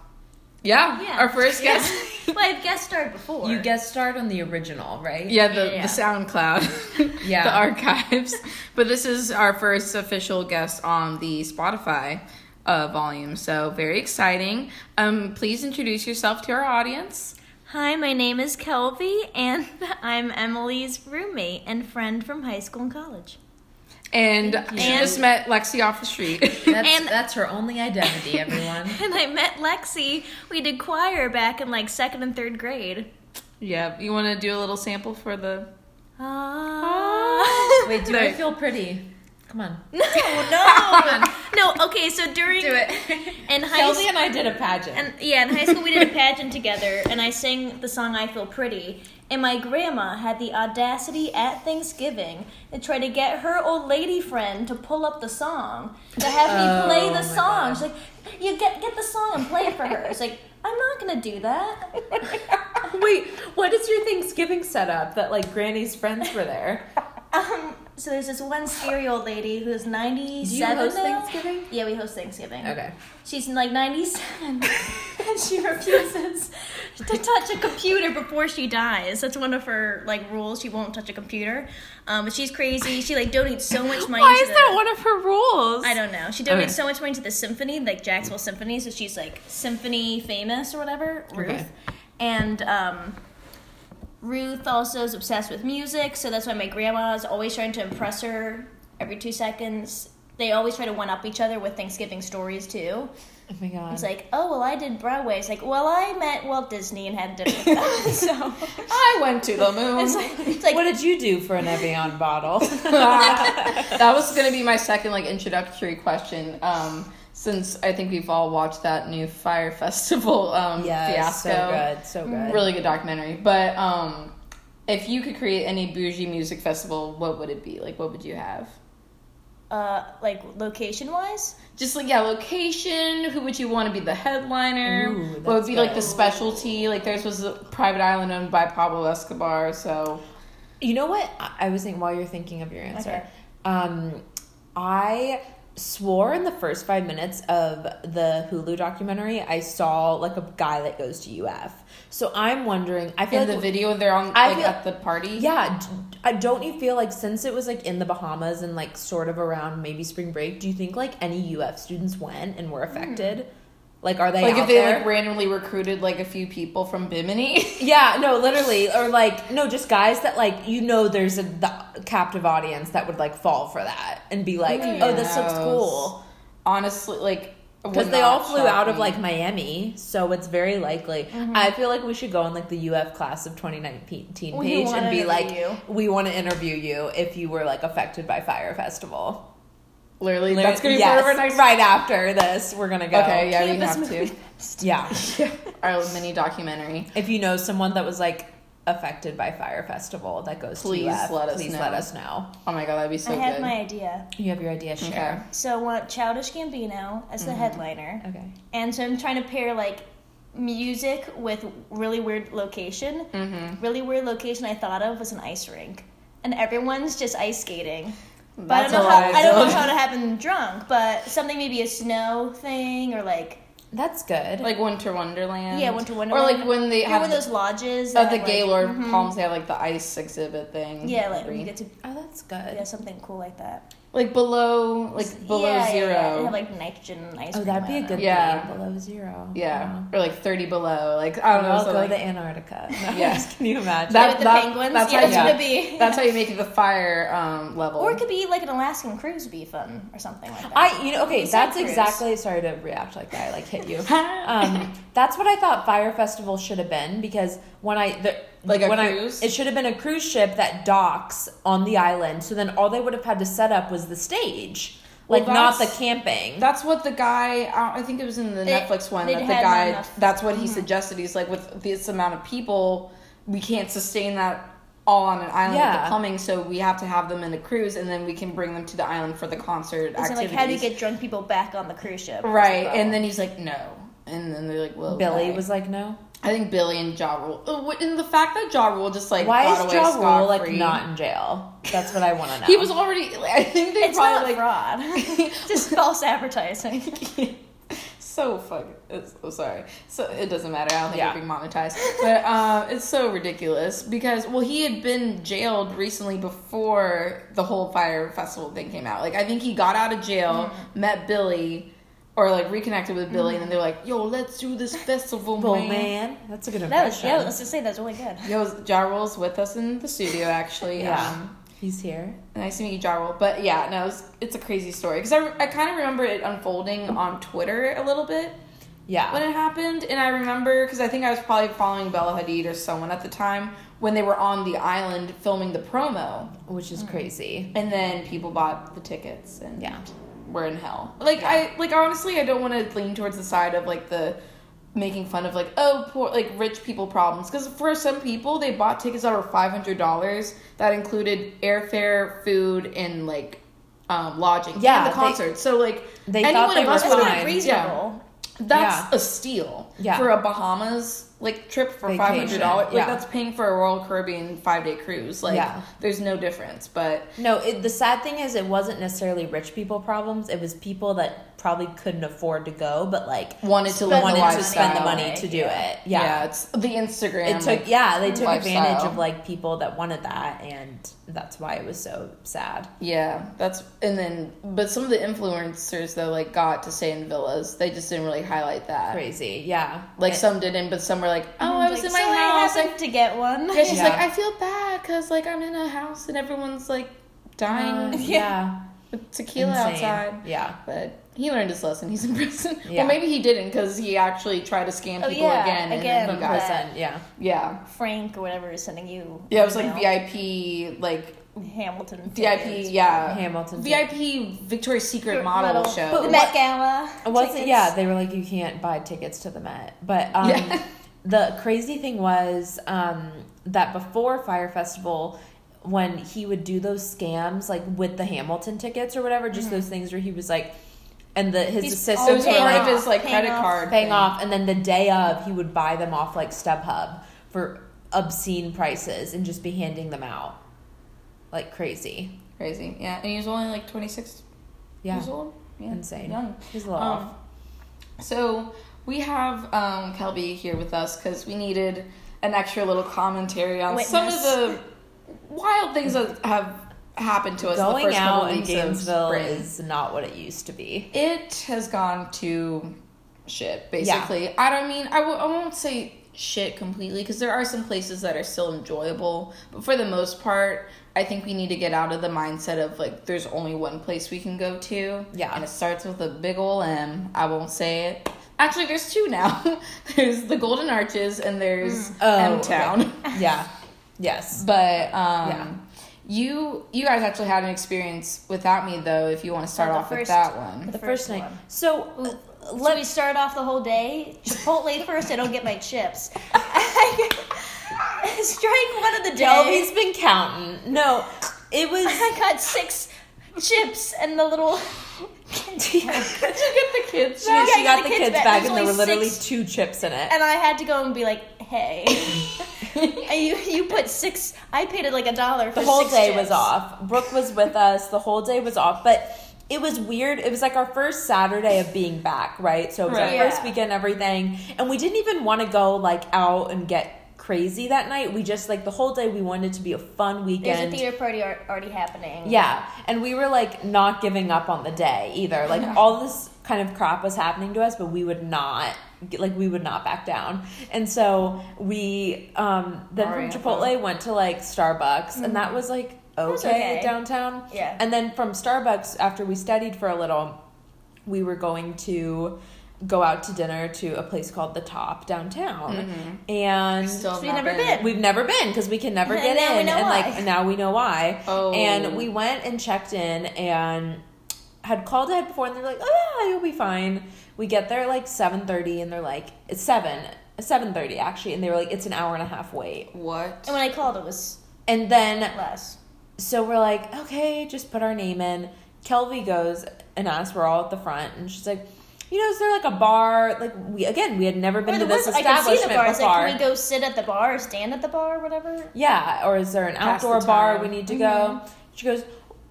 Yeah, Yeah. our first guest. well, I've guest starred before. you guest starred on the original right Yeah, the, Yeah. the SoundCloud, Yeah. the archives. But this is our first official guest on the Spotify uh, volume, so very exciting. Um, please introduce yourself to our audience. Hi, my name is Kelby, and I'm Emily's roommate and friend from high school and college. And you. she And- just met Lexi off the street. that's, And- that's her only identity everyone And I met Lexi. We did choir back in like second and third grade. yeah, you want to do a little sample for the? Ah. wait do i feel pretty come on no, no, no. Okay, so during do it in high Kelby school. and I did a pageant. And yeah, in high school we did a pageant together, and I sang the song "I Feel Pretty." And my grandma had the audacity at Thanksgiving to try to get her old lady friend to pull up the song to have me Oh, play the song. God. She's like, "You get get the song and play it for her." It's like, I'm not gonna do that. Wait, what is your Thanksgiving setup that like Granny's friends were there? Um, so there's this one scary old lady who's 97 Do you host now. Thanksgiving? Yeah, we host Thanksgiving. Okay. She's like 97 and she refuses to touch a computer before she dies. That's one of her like rules. She won't touch a computer. Um, but she's crazy. She like donates so much money. Why to is the, that one of her rules? I don't know. She donates Okay. so much money to the symphony, like Jacksonville Symphony. So she's like symphony famous or whatever. Ruth. Okay. And um, Ruth also is obsessed with music, so that's why my grandma is always trying to impress her every two seconds. They always try to one up each other with Thanksgiving stories too. Oh my god. It's like, oh well, I did Broadway. It's like, well, I met Walt Disney and had dinner with them. so I went to the moon. it's like, it's like what did you do for an Evian bottle? that was gonna be my second like introductory question. Um, since I think we've all watched that new Fyre Festival um, fiasco. so good, so good. Really good documentary. But um, if you could create any bougie music festival, what would it be? Like, what would you have? Uh, like location wise. Just like yeah, location. Who would you want to be the headliner? Ooh, what would that's be like the specialty? Like theirs was a private island owned by Pablo Escobar. So You know what? I I was thinking while you're thinking of your answer. Okay. Um, I swore in the first five minutes of the Hulu documentary, I saw like a guy that goes to UF. So I'm wondering. I feel in like the video, they're on I like feel- at the party. Yeah, d- I don't you feel like since it was like in the Bahamas and like sort of around maybe spring break, do you think like any UF students went and were affected? Hmm. Like, are they Like if they there? like randomly recruited like a few people from Bimini. Yeah, no, literally, or like no, just guys that like you know there's a the captive audience that would like fall for that and be like, Who oh, this looks cool Honestly, like because they all flew out of like Miami, so it's very likely. Mm-hmm. I feel like we should go on like the UF class of 2019 We page and be like, you. we want to interview you if you were like affected by Fyre Festival. Literally. That's gonna be Yes, part of our next. right after this. We're gonna go. Okay, yeah, we have to. movie. yeah. Our mini documentary. If you know someone that was like affected by Fyre Festival that goes Please to UF, let us please know. let us know. Oh my god, that'd be so I have good. my idea. You have your idea, share. So I want Childish Gambino as the Mm-hmm. headliner. Okay. And so I'm trying to pair like music with really weird location. Mm-hmm. Really weird location I thought of was an ice rink, and everyone's just ice skating. But That's I don't know how hilarious. I don't know how to happen drunk, but something maybe a snow thing or like That's good. Like Winter Wonderland. yeah, Winter wonderland. Or like when they you have when the, those lodges of the have, Gaylord like, mhm. Palms, they have like the ice exhibit thing. Yeah, like when you get to oh, that's good. yeah something cool like that. Like below, like below yeah, zero. Yeah, yeah. Have like nitrogen ice. Oh, that'd be I a don't good. Yeah. thing. Below zero. Yeah, or like thirty below. Like I don't We'll know. all so, go like, to Antarctica. Yeah. Can you imagine? That- with the that- penguins. that's yeah, how it's you- gonna be. That's how you make it the fire um, level. Or it could be like an Alaskan cruise would be fun or something like that. I, you know, okay, You that's cruise. exactly. Sorry to react like that. I like hit you. um, that's what I thought Fyre Festival should have been because when I the, Like a when cruise? I, it should have been a cruise ship that docks on the island. So then all they would have had to set up was the stage, Well, like not the camping. That's what the guy. I I think it was in the It- Netflix one that the guy. enough- That's what Mm-hmm. he suggested. He's like, with this amount of people, we can't sustain that all on an island with the plumbing. So we have to have them in a cruise, and then we can bring them to the island for the concert So like, activities. how do you get drunk people back on the cruise ship? Right? And then he's like, no. And then they're like, well, Billy okay. was like, no. I think Billy and Ja Rule. Oh, and the fact that Ja Rule just like Why is Ja Rule like not in jail? That's what I want to know. He was already. Like, I think they it's not probably like fraud, just false advertising. so fucking. It's, oh, sorry. So it doesn't matter. I don't think Yeah. we're being monetized. But uh, it's so ridiculous because well, he had been jailed recently before the whole Fyre festival thing came out. Like I think he got out of jail, Mm. met Billy. Or like reconnected with Billy, and then they're like, "Yo, let's do this festival, Well, man." man, that's a good That was impression. yeah. Let's just say that's really good. Yo, Ja Rule's with us in the studio, actually. Yeah. Um, He's here. Nice to meet you, Ja Rule. But yeah, no, it's, it's a crazy story because I, I kind of remember it unfolding on Twitter a little bit Yeah. when it happened, and I remember because I think I was probably following Bella Hadid or someone at the time when they were on the island filming the promo, which is crazy. and then people bought the tickets and Yeah. We're in hell. Like I like honestly, I don't want to lean towards the side of like the making fun of like oh poor like rich people problems because for some people they bought tickets that were five hundred dollars that included airfare, food, and like um, lodging. Yeah, and the they- concert. so like they any thought one they of us That's would have reasonable. That's Yeah. a steal Yeah. for a Bahamas like trip for five hundred dollars. Like yeah. that's paying for a Royal Caribbean five day cruise. Like Yeah. there's no difference. But No, it, the sad thing is, it wasn't necessarily rich people problems. It was people that probably couldn't afford to go, but like wanted to Spend wanted the to spend the money to do Yeah. it. Yeah. it's the Instagram. It took like, yeah, they took lifestyle. advantage of like people that wanted that and that's why it was so sad. Yeah, that's and then but some of the influencers though like got to stay in villas. They just didn't really highlight that. Crazy. Yeah. Like It- some didn't, but some were like, "Oh, I was Like, in my so I house." happened Like, to get one. yeah, she's Yeah. like, "I feel bad because like I'm in a house and everyone's like dying uh, with yeah. tequila Insane. outside." Yeah. But he learned his lesson. He's in prison. Yeah. Well, maybe he didn't because he actually tried to scam Oh, people yeah, again, and again, then he got prison. Percent, yeah. yeah. Frank or whatever is sending you. Yeah, it was like. VIP, like Hamilton. VIP, yeah, Hamilton VIP Victoria's Secret model, Model- show. The Met Gala. It wasn't yeah, they were like you can't buy tickets to the Met. But um Yeah. the crazy thing was um that before Fyre Festival when he would do those scams like with the Hamilton tickets or whatever, just those things where he was like and the his He's assistants So it were paying like of his like Paying credit off. card paying thing. off and then the day of he would buy them off like StubHub for obscene prices and just be handing them out. Like crazy. Crazy, yeah. And he was only like twenty six Yeah. years old. Yeah, Insane. young. He's a little off. Um, so we have um, Kelby here with us because we needed an extra little commentary on some of Witness. the wild things that have happened to us. Going out in Gainesville is not what it used to be. it has gone to shit basically i don't mean I w- I won't say shit completely because there are some places that are still enjoyable but for the most part i think we need to get out of the mindset of like there's only one place we can go to Yeah. and it starts with a big ol m i won't say it actually there's two now there's the golden arches and there's Oh, m okay. town Yeah. Yes. but um Yeah. You you guys actually had an experience without me though if you want to start the off with that one The, The first, first night. one. So Ooh, uh, let Let me start off the whole day. Chipotle first. I don't get my chips. Strike one of the day. Kelby's been counting. No, it was. I got six chips and the little. did you get the kids She, Yeah, she got got the the kids kids back. bag, and there were literally six- two chips in it. And I had to go and be like, "Hey, and you you put six. I paid it like a dollar for the whole day chips. was off. Brooke was with us. The whole day was off, but it was weird. It was like our first Saturday of being back, right? So it was Right. our first weekend, everything, and we didn't even want to go like out and get crazy that night. We just like the whole day. We wanted it to be a fun weekend. There's a theater party already happening. Yeah, and we were like not giving up on the day either. Like all this kind of crap was happening to us, but we would not like we would not back down. And so we um then Alright, from Chipotle went to like Starbucks and that was like okay, okay. downtown. Yeah. And then from Starbucks after we studied for a little, we were going to go out to dinner to a place called The Top downtown. And Still We've not never been. We've never been because we can never And get now we in, know and why. like now we know why. Oh. And we went and checked in and had called ahead before, and they're like, "Oh yeah, you'll be fine." We get there at like seven thirty, and they're like, "It's seven, seven thirty actually," and they were like, "It's an hour and a half wait." What? And when I called, it was And then less. so we're like, "Okay, just put our name in." Kelby goes and asks, "We're all at the front," and she's like. You know, is there like a bar? Like we again, we had never been Or to this was- I could see the bar. Before. like, can we go sit at the bar or stand at the bar or whatever? Yeah, or is there an Pass the outdoor bar we need to mm-hmm. go? She goes,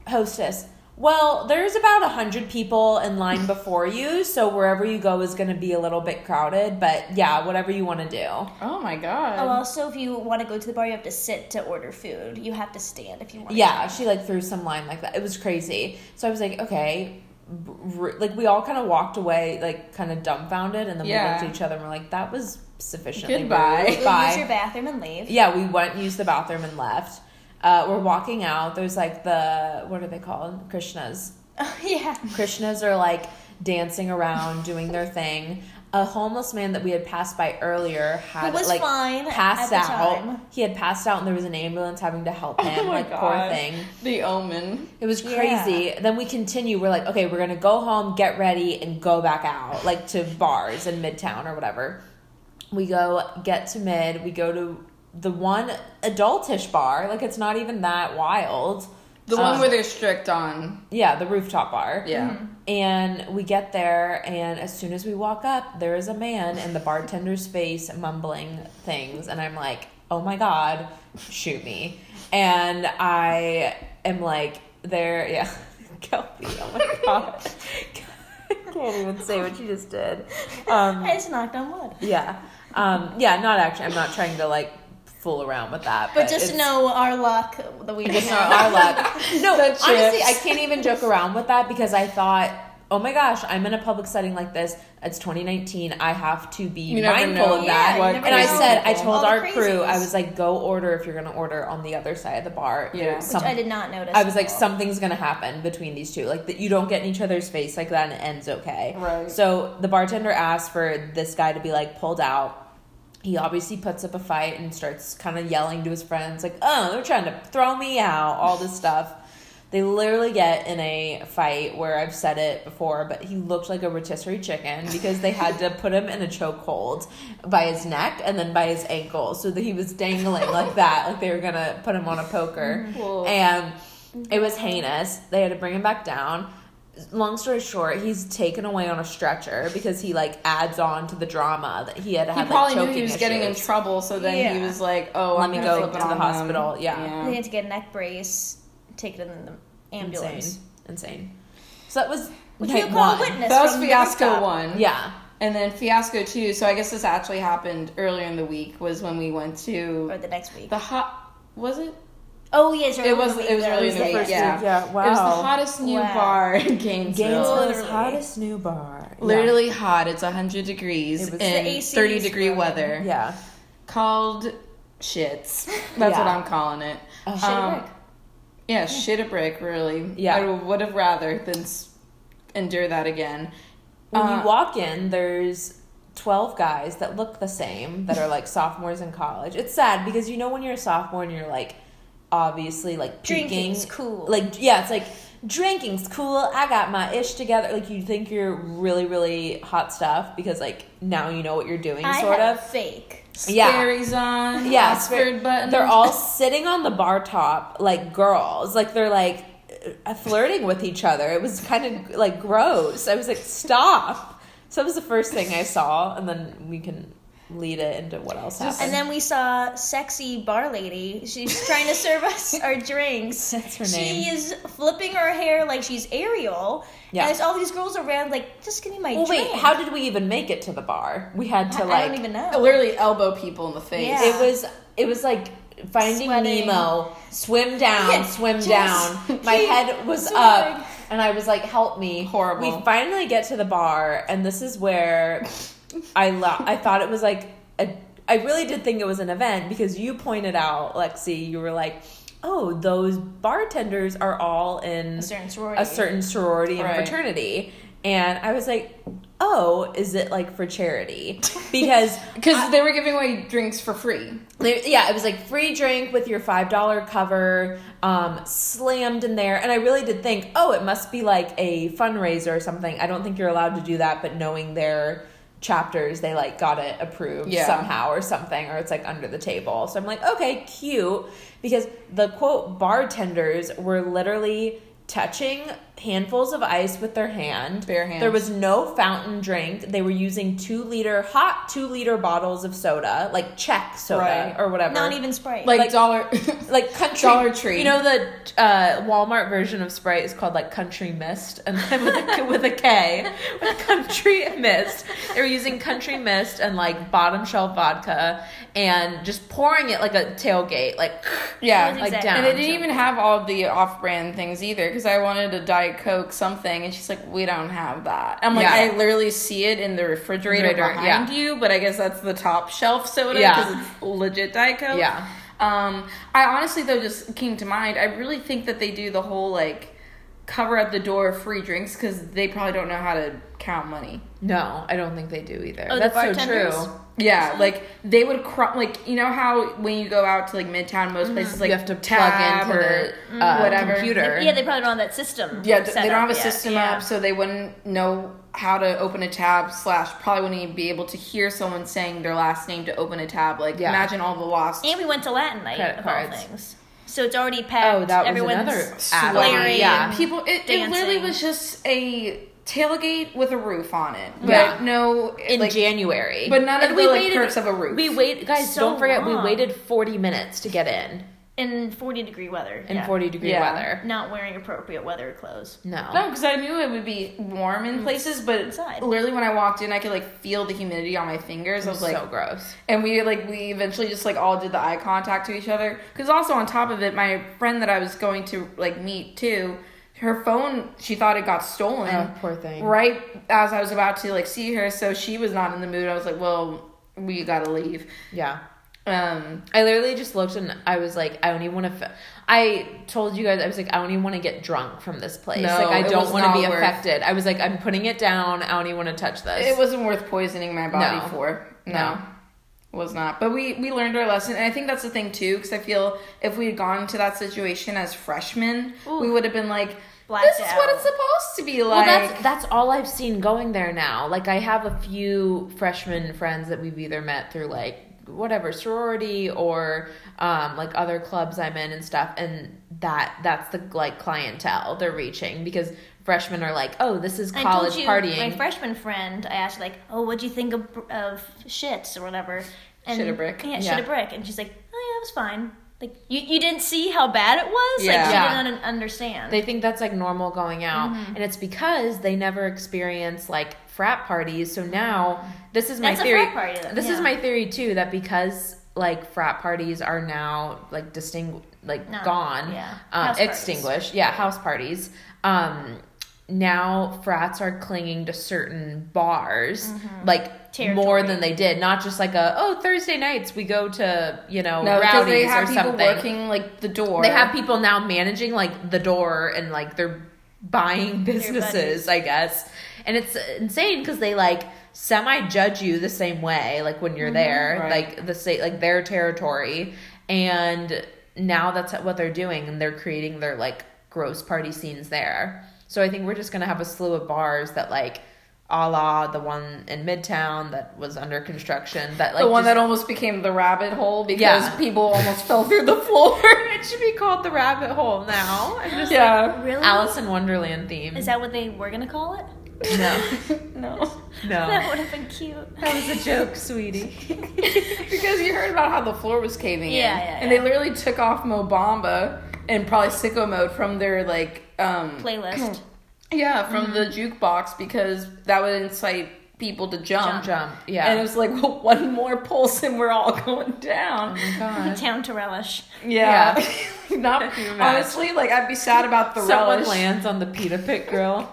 hostess. Well, there's about a hundred people in line before you, so wherever you go is going to be a little bit crowded. But yeah, whatever you want to do. Oh my god. Oh, also, if you want to go to the bar, you have to sit to order food. You have to stand if you want. To. Yeah, she like threw some line like that. It was crazy. So I was like, okay, like we all kind of walked away, like kind of dumbfounded, and then we Yeah. looked at each other and we're like, that was sufficiently Goodbye. rude. Bye. Use your bathroom and leave. Yeah, we went and used the bathroom and left. Uh, we're walking out. There's like the what are they called? Krishnas. yeah. Krishnas are like dancing around, doing their thing. A homeless man that we had passed by earlier had Who was like fine passed out. He had passed out, and there was an ambulance having to help him. Oh like poor thing. The Omen. It was Yeah. crazy. Then we continue. We're like, okay, we're gonna go home, get ready, and go back out, like to bars in Midtown or whatever. We go get to Mid. We go to the one adultish bar. Like it's not even that wild. The one Um, where they're strict on. Yeah, the rooftop bar. Yeah. And we get there, and as soon as we walk up, there is a man in the bartender's face mumbling things, and I'm like, "Oh my god, shoot me!" And I am like, "There, yeah, Kelby, oh my god, I can't even say what you just did." Um, I just knocked on wood. yeah, um, yeah, not actually. I'm not trying to like fool around with that, But just know our luck that we just didn't our, luck. No, honestly. I can't even joke around with that because I thought, oh my gosh, I'm in a public setting like this. It's 2019. I have to be You mindful know of that. Yeah, what you never and I know. said, I told All our crew, I was like, go order if you're going to order on the other side of the bar. Yeah. Which some- Which I did not notice. I was like, something's gonna happen between these two. Like that, you don't get in each other's face like that, and it ends okay. Right. So the bartender asked for this guy to be like pulled out. He obviously puts up a fight and starts kind of yelling to his friends, like, oh, they're trying to throw me out, all this stuff. They literally get in a fight where I've said it before, but he looked like a rotisserie chicken because they had to put him in a chokehold by his neck and then by his ankle, so that he was dangling like that, like they were gonna put him on a poker. Mm-hmm. Whoa. And it was heinous. They had to bring him back down. Long story short, he's taken away on a stretcher because he like adds on to the drama that he had He had. probably like, knew he choking was getting in trouble, so then he was like, "Oh, Let I'm me go to the them. hospital. Yeah. They had to get a neck brace, take it in the ambulance. Insane, insane. So that was Which night call one. witness. That was fiasco one. Yeah, And then fiasco two. So I guess this actually happened earlier in the week. Was when we went to Or the next week. the hot. Was it? Oh yes, It was- it was early in the week, yeah. yeah. Wow. It was the hottest new Wow. bar in Gainesville. Gainesville's Literally. hottest new bar. Yeah. Literally hot. It's 100 degrees It was- and 30 degree running. weather. Yeah. Called shits. That's what I'm calling it. Oh, Shit a Um, brick. Yeah, shit a brick, really. Yeah. I would have rather than endure that again. When Uh, you walk in, there's 12 guys that look the same that are like sophomores in college. It's sad because you know when you're a sophomore and you're like obviously like peaking, Drinking's cool. Like yeah, it's like drinking's cool. I got my ish together. Like you think you're really really hot stuff because like now you know what you're doing I sort of. fake. Yeah. Sperrys on. Yeah, Oxford button. They're all sitting on the bar top like girls. Like they're like uh, flirting with each other. It was kind of like gross. I was like, stop. So that was the first thing I saw, and then we can lead it into what else happened. And then we saw sexy bar lady. She's trying to serve us our drinks. That's her name. She is flipping her hair like she's Ariel. Yeah. And there's all these girls around like, just give me my well, drink. wait, how did we even make it to the bar? We had to I, like I don't even know. literally elbow people in the face. Yeah. It was it was like finding Sweating. Nemo, swim down, Yeah, swim just down. My head was swimming. up and I was like, "Help me." Horrible. We finally get to the bar and this is where I lo- I thought it was like a I really did think it was an event because you pointed out, Lexi, you were like, "Oh, those bartenders are all in a certain sorority. a certain sorority and Right. fraternity." And I was like, "Oh, is it like for charity?" Because Because they were giving away drinks for free. there, yeah, it was like free drink with your five dollar cover, um, slammed in there, and I really did think, oh, it must be like a fundraiser or something. I don't think you're allowed to do that, but knowing their chapters, they like got it approved Yeah. somehow or something, or it's like under the table. So I'm like, okay, cute, because the quote bartenders were literally touching handfuls of ice with their hand. Bare hands. There was no fountain drink. They were using two liter hot two liter bottles of soda, like Chek soda Right. or whatever. Not even Sprite. Like, Like- dollar. like country Dollar Tree. You know the uh, Walmart version of Sprite is called like Country Mist, and then with a, with a K, with Country Mist. They were using Country Mist and like bottom shelf vodka, and just pouring it like a tailgate, like yeah. Like like Exactly. down. And it didn't even have all of the off-brand things either, because I wanted a Diet Coke something, and she's like, "We don't have that." I'm like, Yeah. I literally see it in the refrigerator Refrigerator, behind yeah. you, but I guess that's the top shelf soda Yeah. because it's legit Diet Coke. Yeah. Um, I honestly though just came to mind. I really think that they do the whole like cover at the door free drinks because they probably don't know how to count money. No, I don't think they do either. Oh, the That's so true. Yeah, like they would cr- like you know how when you go out to like Midtown, most places like you have to plug tab into or the uh, whatever. computer. yeah, they probably don't have that system. Yeah, they don't have a yet. system Yeah. up, so they wouldn't know how to open a tab. Slash, probably wouldn't even be able to hear someone saying their last name to open a tab. Like, Yeah. imagine all the lost. And we went to Latin night Credit of all cards. things. So it's already packed. Oh, that was Everyone's another sweaty. add-on. Yeah, People, it, it literally was just a tailgate with a roof on it. But Yeah. no, in like, January. but none of And the, like, perks of a roof. We wait, guys. So don't forget, we waited forty minutes to get in in 40 degree weather. in yeah. forty degree Yeah. weather. Not wearing appropriate weather clothes. No, No, because I knew it would be warm in mm. places, but Inside. literally when I walked in, I could like feel the humidity on my fingers. I was like, so gross. and we like we eventually just like all did the eye contact to each other. Because also on top of it, my friend that I was going to like meet too, her phone she thought it got stolen. Oh, poor thing. Right as I was about to like see her, so she was not in the mood. I was like, well, we gotta leave. Yeah. Um, I literally just looked and I was like, I don't even want to. F- I told you guys, I was like, I don't even want to get drunk from this place. No, like, I don't want to be worth- affected. I was like, I'm putting it down. I don't even want to touch this. it wasn't worth poisoning my body No. for. No. No. was not. But we we learned our lesson, and I think that's the thing too. Because I feel if we had gone to that situation as freshmen, we would have been like, Blacked "This is what it's supposed to be like. Well, like." that's that's all I've seen going there now. Like I have a few freshman friends that we've either met through like whatever sorority or um, like other clubs I'm in and stuff, and that that's the like clientele they're reaching because freshmen are like, oh, this is college you, partying. my freshman friend, I asked like, "Oh, what'd you think of, of shits or whatever?" And, Shit a brick. Yeah, Yeah. shit a brick. And she's like, "Oh yeah, it was fine." Like you, you didn't see how bad it was. Like Yeah. she Yeah. didn't understand. They think that's like normal going out, Mm-hmm. and it's because they never experience like frat parties. So now this is my That's a theory. frat party then, this is my theory too that because like frat parties are now like distinct like No, gone, yeah. um, House parties. extinguished, yeah, house parties. Um, now frats are clinging to certain bars like more Mm-hmm. Than they did. Not just like a oh Thursday nights we go to you know no, rowdies they have or people something. working like the door. They have people now managing like the door and like they're buying businesses. I guess. And it's insane because they like semi judge you the same way, like when you're there, Right. like the state, like their territory. And now that's what they're doing, and they're creating their like gross party scenes there. So I think we're just gonna have a slew of bars that like. A la the one in Midtown that was under construction. That like the one just- that almost became the rabbit hole because Yeah. people almost fell through the floor. it should be called the rabbit hole now. I'm just yeah. really? Alice in Wonderland theme. Is that what they were gonna call it? no, No. no. That would have been cute. That was a joke, sweetie. because you heard about how the floor was caving in. Yeah, yeah, And yeah. they literally took off Mo Bamba and probably sicko mode from their like um Playlist. Yeah, from the mm-hmm. jukebox because that would incite people to jump. Jump, yeah. And it was like well, one more pulse and we're all going down. oh my god. Town to relish. Yeah. Not Can you honestly, like I'd be sad about the Someone relish. lands on the pita pit grill.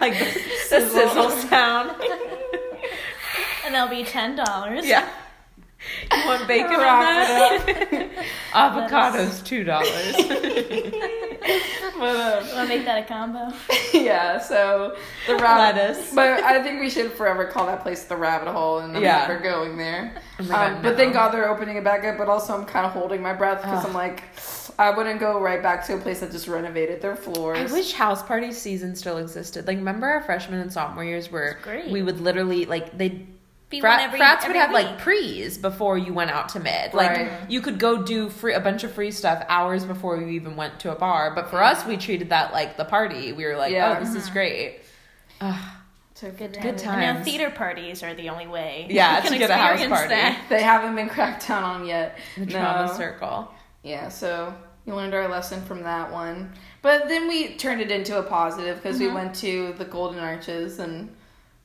like the, the sizzle sound. And that'll be ten dollars. yeah. You want bacon on Wrap that? Avocados two dollars. But, um, Wanna make that a combo? yeah, so the rabbit Lettuce. But I think we should forever call that place the rabbit hole, and I'm Yeah. never going there. Oh God, um, but no. thank God they're opening it back up. But also, I'm kind of holding my breath because I'm like, I wouldn't go right back to a place that just renovated their floors. I wish house party season still existed. Like, remember our freshman and sophomore years where great. we would literally like they. Be Frat, one every- frats would every have like week. pre's before you went out to mid. Like Right. you could go do free a bunch of free stuff hours before you even went to a bar. But for us, we treated that like the party. We were like, Yeah. oh, this is mm-hmm. great. Ugh. So Good Good times. And now theater parties are the only way. Yeah, you can to get a house party. that. they haven't been cracked down on yet. the No. trauma circle. Yeah, so you learned our lesson from that one. But then we turned it into a positive because we mm-hmm. went to the Golden Arches and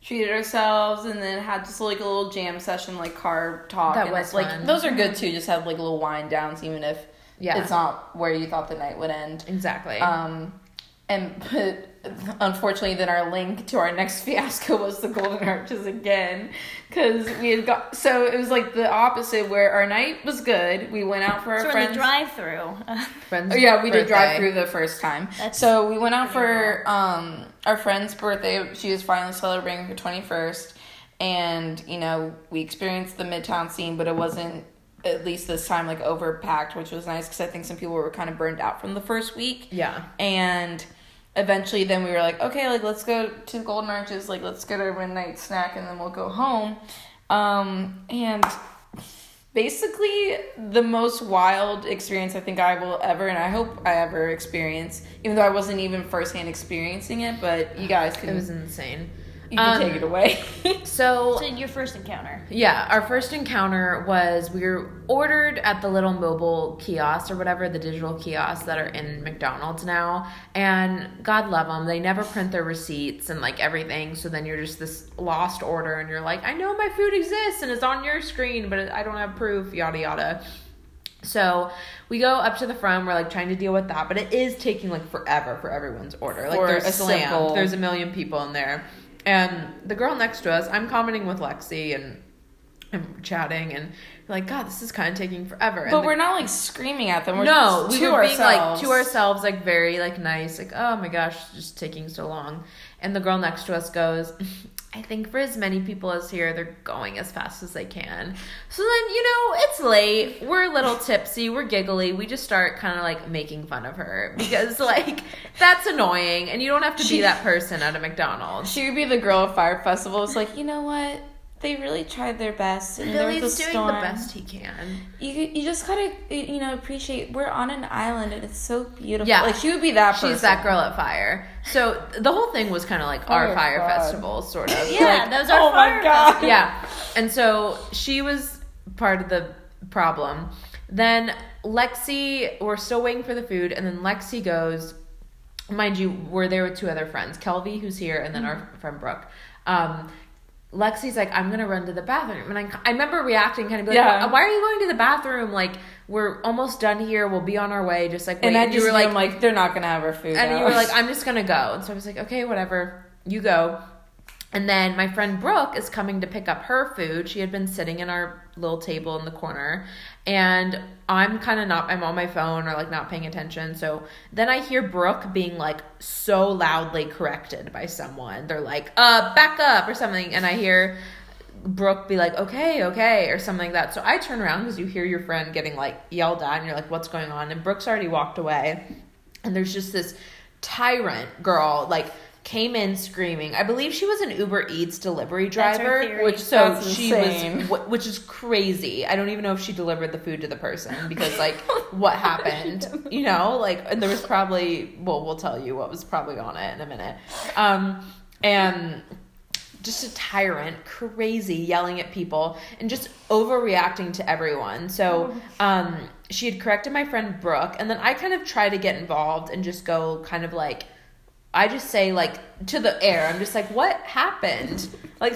treated ourselves and then had just like a little jam session like car talk That and was like fun. those are good too just have like little wind downs even if Yeah. it's not where you thought the night would end Exactly. um and but unfortunately then our link to our next fiasco was the golden arches again because we had got so it was like the opposite where our night was good we went out for our So friends drive-through. Uh, Friends Oh, yeah, we did drive through the first time. That's so we went out for um our friend's birthday. She was finally celebrating her twenty first, and you know we experienced the midtown scene, but it wasn't at least this time like overpacked, which was nice because I think some people were kind of burned out from the first week. Yeah. And eventually, then we were like, okay, like let's go to Golden Arches, like let's get a midnight snack, and then we'll go home. Um, and basically the most wild experience I think I will ever, and I hope I ever experience, even though I wasn't even firsthand experiencing it. But you guys can It was insane. You can um, take it away. So so your first encounter. Yeah, our first encounter was we were ordered at the little mobile kiosks or whatever, the digital kiosks that are in McDonald's now. And God love them, they never print their receipts and like everything. So then you're just this lost order and you're like, I know my food exists and it's on your screen, but I don't have proof, yada yada. So we go up to the front. We're like trying to deal with that, but it is taking like forever for everyone's order. Like For they're a slammed. simple- There's a million people in there, and the girl next to us. I'm commenting with Lexi and I'm chatting, and like, God, this is kind of taking forever. And but the- we're not like screaming at them. We're no, just we were ourselves. being like to ourselves, like very like nice, like oh my gosh, just taking so long. And the girl next to us goes, I think for as many people as here, they're going as fast as they can. So then, you know, it's late. We're a little tipsy. We're giggly. We just start kind of like making fun of her because, like, that's annoying. And you don't have to be that person at a McDonald's. She would be the girl at Fyre Festival. It's like, you know what? They really tried their best. And there was Billy's a doing storm. the best he can. You you just gotta you know appreciate we're on an island and it's so beautiful. Yeah. like she would be that. Person. She's that girl at Fyre. So the whole thing was kind of like our Oh, Fyre God. Festival, sort of. Yeah, Like, that was our oh my God. festival. yeah. And so she was part of the problem. Then Lexi, we're still waiting for the food, and then Lexi goes, mind you, we're there with two other friends, Kelby, who's here, and then our friend Brooke. Um, Lexi's like, I'm gonna run to the bathroom, and I, I remember reacting kind of like, Yeah. why are you going to the bathroom? Like, we're almost done here. We'll be on our way. Just like, wait. And you were like, like they're not gonna have our food. and out. you were like, I'm just gonna go. And so I was like, okay, whatever, you go. And then my friend Brooke is coming to pick up her food. She had been sitting in our little table in the corner, and I'm kind of not. I'm on my phone or like not paying attention. So then I hear Brooke being like so loudly corrected by someone. They're like, "Uh, back up" or something, and I hear. Brooke be like, okay, okay, or something like that. So I turn around because you hear your friend getting like yelled at, and you're like, what's going on? And Brooke's already walked away and there's just this tyrant girl like came in screaming. I believe she was an uber eats delivery driver which so That's she insane. was which is crazy. I don't even know if she delivered the food to the person because like what happened you know? Like and there was probably well we'll tell you what was probably on it in a minute. Um and just a tyrant, crazy, yelling at people and just overreacting to everyone. So um, she had corrected my friend Brooke, and then I kind of try to get involved and just go kind of like, I just say like to the air, I'm just like, what happened? Like,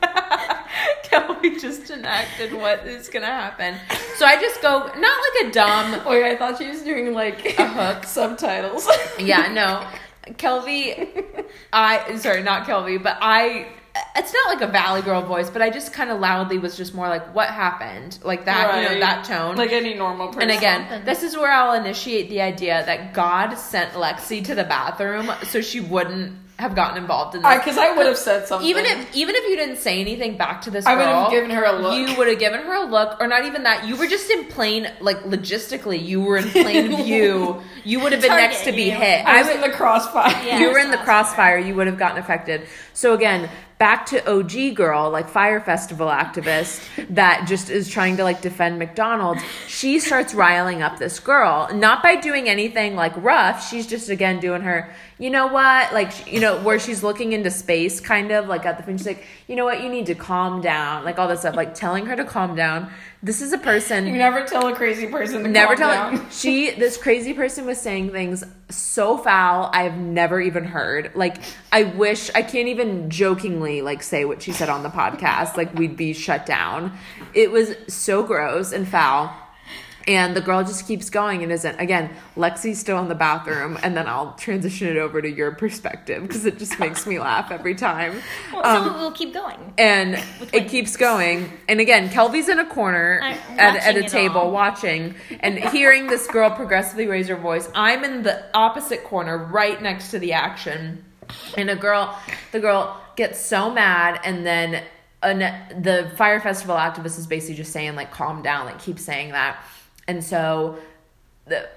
Kelly just enacted what is gonna happen. So I just go, not like a dumb oh, Wait, I thought she was doing like A hook. subtitles. yeah, no. Kelby, I sorry, not Kelby, but I. It's not like a Valley Girl voice, but I just kind of loudly was just more like, "What happened?" Like that, you know, that tone. like any normal person. and again, Something. this is where I'll initiate the idea that God sent Lexi to the bathroom so she wouldn't have gotten involved in this. because I, would have said something. even if even if you didn't say anything back to this I girl, would have given her a look. You would have given her a look, or not even that. You were just in plain, like logistically, you were in plain view. You would have been Target, next to be hit. I I was would, in the crossfire. Yeah. you were in the crossfire. crossfire, you would have gotten affected. So again, back to OG girl, like Fyre festival activist that just is trying to like defend McDonald's. She starts riling up this girl, not by doing anything like rough. She's just again doing her, you know what, like you know where she's looking into space, kind of like at the fin. She's like, you know what, you need to calm down, like all this stuff, like telling her to calm down. This is a person You never tell a crazy person to never calm tell down. she this crazy person was saying things so foul i've never even heard. Like i wish i can't even jokingly like say what she said on the podcast. Like we'd be shut down. It was so gross and foul and the girl just keeps going and isn't again lexi's still in the bathroom and then i'll transition it over to your perspective because it just makes me laugh every time Well, Um, so we'll keep going. and it keeps going. And again, Kelby's in a corner at, at a table all. watching and hearing this girl progressively raise her voice. I'm in the opposite corner, right next to the action. And a girl, the girl gets so mad, and then an, the Fyre festival activist is basically just saying like, "Calm down," like keep saying that. And so the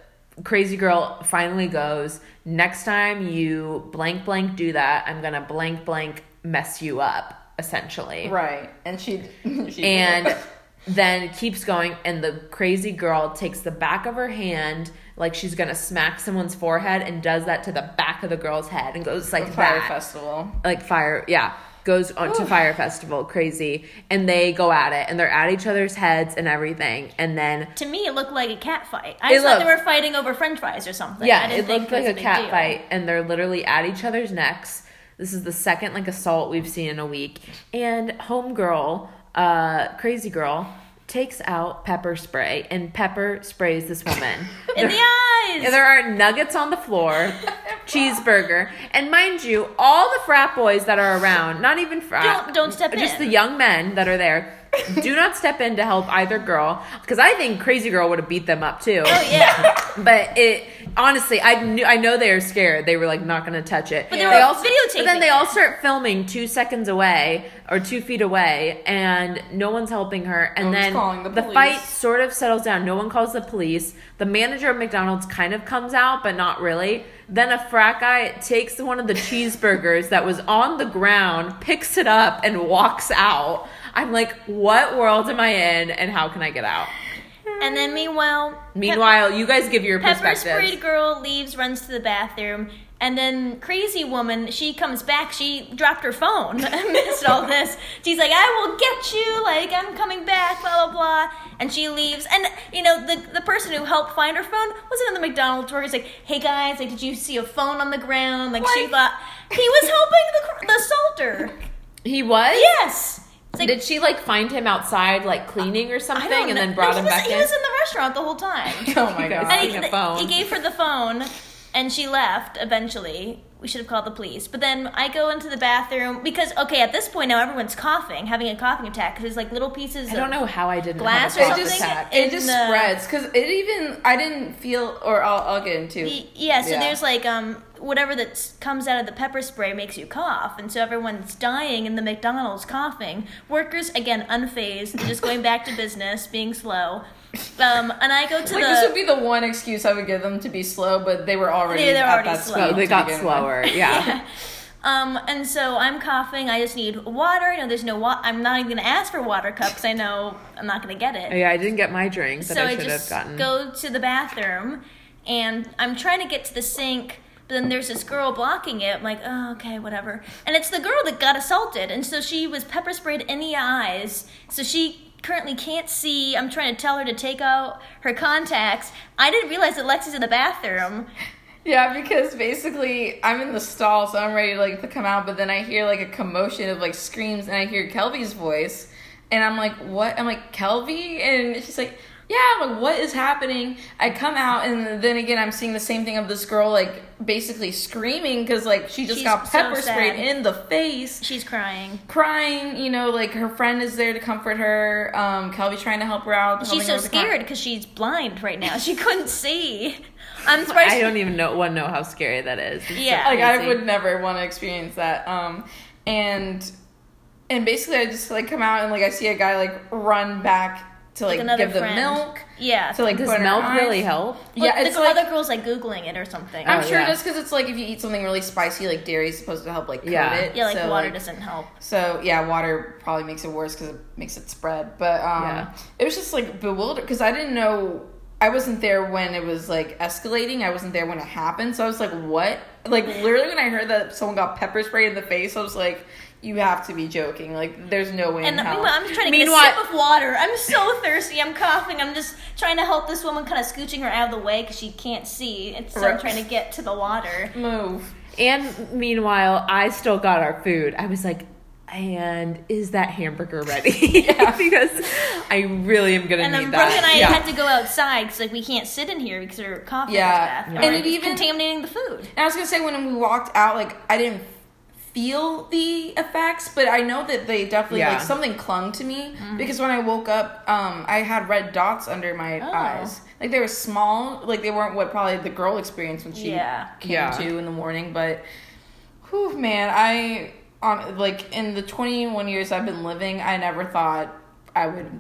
crazy girl finally goes next time you blank blank do that i'm gonna blank blank mess you up essentially. Right, and she, she and then keeps going and the crazy girl takes the back of her hand like she's gonna smack someone's forehead and does that to the back of the girl's head and goes like fire that. festival. like fire yeah goes on to Fyre festival crazy and they go at it and they're at each other's heads and everything and then To me, it looked like a cat fight. I thought they were fighting over French fries or something. Yeah, it looked like a cat deal. fight, and they're literally at each other's necks. This is the second like assault we've seen in a week. And homegirl, uh, crazy girl, takes out pepper spray and pepper sprays this woman. in the eyes. There are nuggets on the floor, cheeseburger, and mind you, all the frat boys that are around, not even frat, Don't- don't step just in. the young men that are there, do not step in to help either girl because I think Crazy Girl would have beat them up too oh yeah. but it honestly, I knew I know they are scared. They were like not going to touch it. But they were all, But then they all start filming two seconds away or two feet away, and no one's helping her. And oh, No then calling the fight sort of settles down. No one calls the police. The manager of McDonald's kind of comes out, but not really. Then a frat guy takes one of the cheeseburgers that was on the ground, picks it up, and walks out. I'm like, what world am I in, and how can I get out? And then meanwhile, Meanwile, you guys give your perspective. Pepper perspectives. sprayed girl leaves, runs to the bathroom, and then crazy woman, she comes back. She dropped her phone amidst all this. She's like, "I will get you!" Like I'm coming back, blah blah blah. And she leaves. And you know, the the person who helped find her phone wasn't in the McDonald's worker. He's like, "Hey guys, like, did you see a phone on the ground?" Like she What? thought he was helping the the assaulter. He was. Yes. It's like, Did she like find him outside, like cleaning or something, and then brought him he was, back he in? was in the restaurant the whole time. Oh my god. And And he, a phone. he gave her the phone, and she left eventually. We should have called the police. But then I go into the bathroom because, okay, at this point now everyone's coughing, having a coughing attack because there's like little pieces I don't of know how I didn't glass or a it just something attack. it just the- spreads because it even I didn't feel or I'll, I'll get into Y- Yeah, so Yeah. there's like um whatever that comes out of the pepper spray makes you cough, and so everyone's dying in the McDonald's coughing. Workers again unfazed, just going back to business, being slow. Um, and I go to like the this would be the one excuse I would give them to be slow, but they were already They- they're at already that slow. speed Oh, they got slower. Yeah. Um, and so I'm coughing. I just need water. You know, there's no water. I'm not even gonna ask for a water cup because I know I'm not gonna get it. yeah, I didn't get my drink that so I I should have just gotten. go to the bathroom, and I'm trying to get to the sink. But then there's this girl blocking it. I'm like, oh, okay, whatever. And it's the girl that got assaulted, and so she was pepper sprayed in the eyes. So she currently can't see. I'm trying to tell her to take out her contacts. I didn't realize that Lexi's in the bathroom. Yeah, because basically I'm in the stall, so I'm ready to like to come out, but then I hear like a commotion of like screams, and I hear Kelby's voice, and I'm like, "What?" I'm like, "Kelby," and she's like, "Yeah." Like, "What is happening?" I come out, and then again I'm seeing the same thing of this girl like basically screaming because like she just She's got so pepper sprayed in the face. She's crying. Crying, you know, like her friend is there to comfort her. Um, Kelby's trying to help her out. She's so with scared because she's blind right now. She couldn't see. I'm surprised. I don't even know one know how scary that is. It's so Yeah. like I would never want to experience that. Um, and and basically, I just like come out and like I see a guy like run back to like, another give them friend. milk. Yeah. To like Does put in her milk eyes. really help? Well, Yeah, the it's like other girl's like googling it or something. I'm Oh, sure yeah. just because it's like if you eat something really spicy, like dairy is supposed to help like coat Yeah. it. yeah, like so, water like, doesn't help. So yeah, water probably makes it worse because it makes it spread. But um, Yeah. it was just like bewildered because I didn't know. I wasn't there when it was like escalating. I wasn't there when it happened. So I was like, "What?" Like literally, when I heard that someone got pepper spray in the face, I was like, "You have to be joking! Like, there's no way And in hell." meanwhile, I'm just trying to Meanwhile- get a sip of water. I'm so thirsty. I'm coughing. I'm just trying to help this woman, kind of scooching her out of the way because she can't see. And so I'm trying to get to the water. Move. And meanwhile, I still got our food. I was like, and is that hamburger ready? because I really am gonna And then need Brooke that. and I yeah. had to go outside because like we can't sit in here because we're coughing. Yeah. Yeah. And it even- contaminating the food. And I was gonna say when we walked out, like I didn't feel the effects, but I know that they definitely Yeah. like something clung to me because when I woke up, um, I had red dots under my Oh. eyes. Like they were small, like they weren't what probably the girl experienced when she Yeah. came Yeah. to in the morning. But, whew, man, I on like in the 21 years I've been living, I never thought I would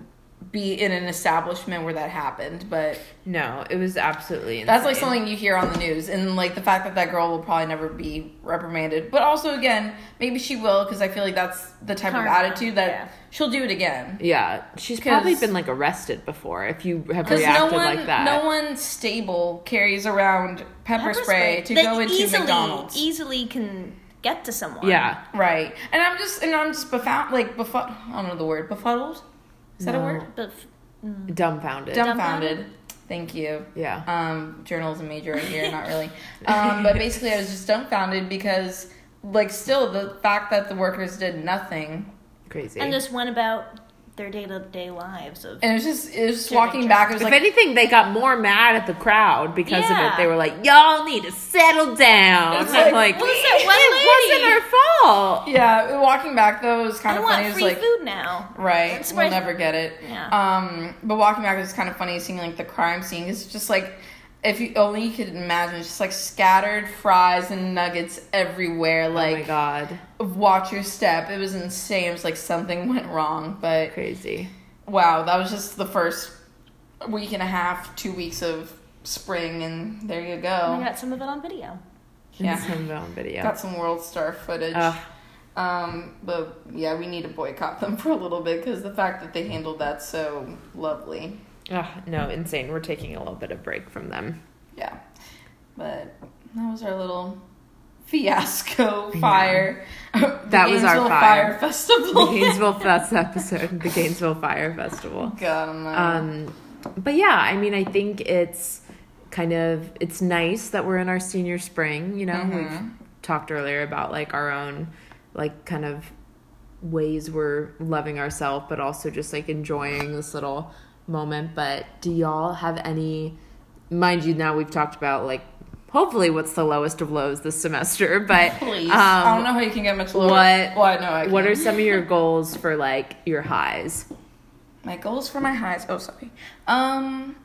be in an establishment where that happened, but. No, it was absolutely insane. That's like something you hear on the news, and like the fact that that girl will probably never be reprimanded. But also, again, maybe she will because I feel like that's the type Karma, of attitude that yeah. she'll do it again. Yeah, she's probably been like arrested before. If you have reacted no one, like that, no one stable carries around pepper, spray, to that go into easily, McDonald's. Easily can get to someone. yeah, Right, and I'm just and I'm just befound, like befuddled. I don't know the word befuddled. Is that a No. word? But dumbfounded. Dumbfounded. Thank you. yeah, um, journalism major right here, not really. Um, but basically, I was just dumbfounded because, like, still the fact that the workers did nothing, crazy. and just went about their day to day lives of. and it was just it was just walking back. It was if like, anything, they got more mad at the crowd because of it. They were like, "Y'all need to settle down." It's And like, like, What was that one it wasn't our fault. yeah, walking back though was kind I of want funny. It was free like, food now. right, we'll never get it. Yeah. Um, but walking back was kind of funny seeing like the crime scene. It's just like. If you only you could imagine, just like scattered fries and nuggets everywhere. oh my god, watch your step. It was insane. It was like something went wrong. But crazy. wow, that was just the first week and a half, two weeks of spring, and there you I go. got some of it on video. Yeah. Yeah, some on video. Got some World Star footage. Ugh. Um, but yeah, we need to boycott them for a little bit because the fact that they handled that so lovely. Ugh, no, insane. We're taking a little bit of break from them. Yeah, but that was our little fiasco fire. The That was our Fyre. Fyre Festival. The Gainesville Fest episode, the Gainesville Fyre Festival. God Um, but yeah, I mean, I think it's kind of it's nice that we're in our senior spring. You know, Mhm. we've talked earlier about like our own like kind of ways we're loving ourselves, but also just like enjoying this little moment. But do y'all have any? Mind you, now we've talked about like hopefully what's the lowest of lows this semester, but Please, um, I don't know how you can get much lower. what- Well, I what are some of your goals for like your highs? My goals for my highs. Oh, sorry. Um,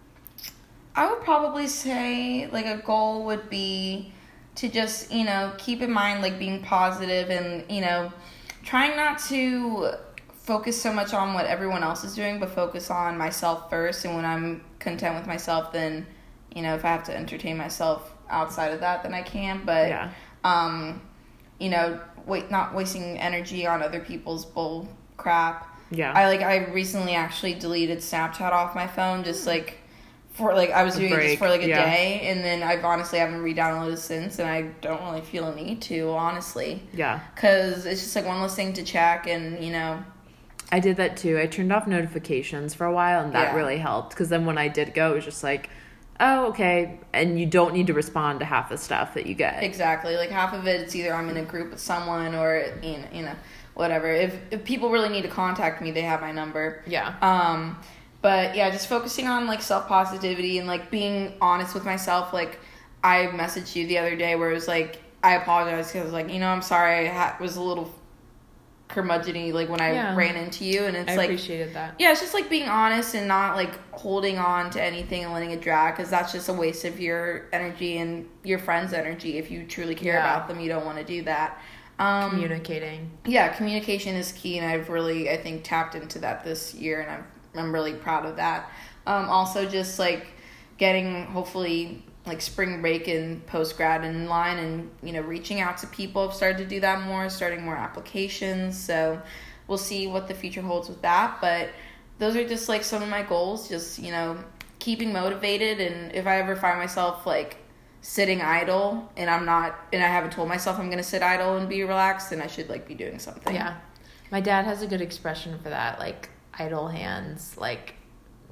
I would probably say like a goal would be to just you know keep in mind like being positive and you know trying not to focus so much on what everyone else is doing, but focus on myself first. And when I'm content with myself, then you know if I have to entertain myself outside of that, then I can. But Yeah. um, you know, wait, not wasting energy on other people's bull crap. Yeah. I like I recently actually deleted Snapchat off my phone just like for like I was doing it break, just for like a yeah. day and then I've honestly haven't re-downloaded since and I don't really feel a need to honestly yeah. cuz it's just like one less thing to check and you know I did that too. I turned off notifications for a while, and that Yeah. really helped. Because then when I did go, it was just like, oh, okay. And you don't need to respond to half the stuff that you get. exactly like half of it it's either I'm in a group with someone or you know, you know whatever if if people really need to contact me they have my number Yeah. Um, but yeah, just focusing on like self positivity and like being honest with myself. Like I messaged you the other day where it was like I apologize because like you know I'm sorry I ha- was a little curmudgeony like when I Yeah. ran into you and it's I like appreciated that. yeah it's just like being honest and not like holding on to anything and letting it drag because that's just a waste of your energy and your friends energy if you truly care Yeah. about them you don't want to do that um Communicating. yeah, communication is key, and I've really, I think, tapped into that this year, and I'm, I'm really proud of that. Um, also, just like getting hopefully like spring break and post grad in line, and you know, reaching out to people. I've started to do that more, starting more applications. So we'll see what the future holds with that. But those are just like some of my goals. Just you know, keeping motivated, and if I ever find myself like sitting idle and I'm not and I haven't told myself I'm gonna sit idle and be relaxed, then I should like be doing something. Yeah. My dad has a good expression for that, like idle hands, like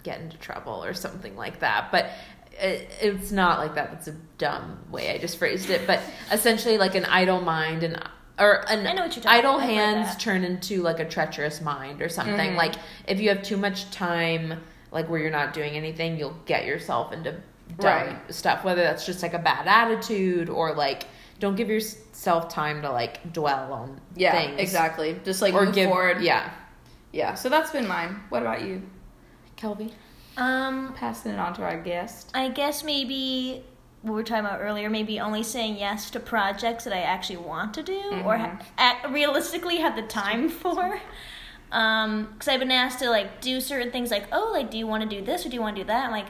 get into trouble or something like that. But it, it's not like that. That's a dumb way I just phrased it. But essentially, like an idle mind and or an I know what you're talking idle about. I've hands that. turn into like a treacherous mind or something. Mhm. Like if you have too much time, like where you're not doing anything, you'll get yourself into dumb Right. stuff. Whether that's just like a bad attitude or like don't give yourself time to like dwell on Yeah, things exactly. Just like or move give forward. Yeah, Yeah. So that's been mine. What about you? Kelby. Um, Passing it on to our guest. I guess maybe what we were talking about earlier, maybe only saying yes to projects that I actually want to do or ha- ac- realistically have the time for. Um, because I've been asked to like do certain things, like oh, like do you want to do this or do you want to do that? I'm like,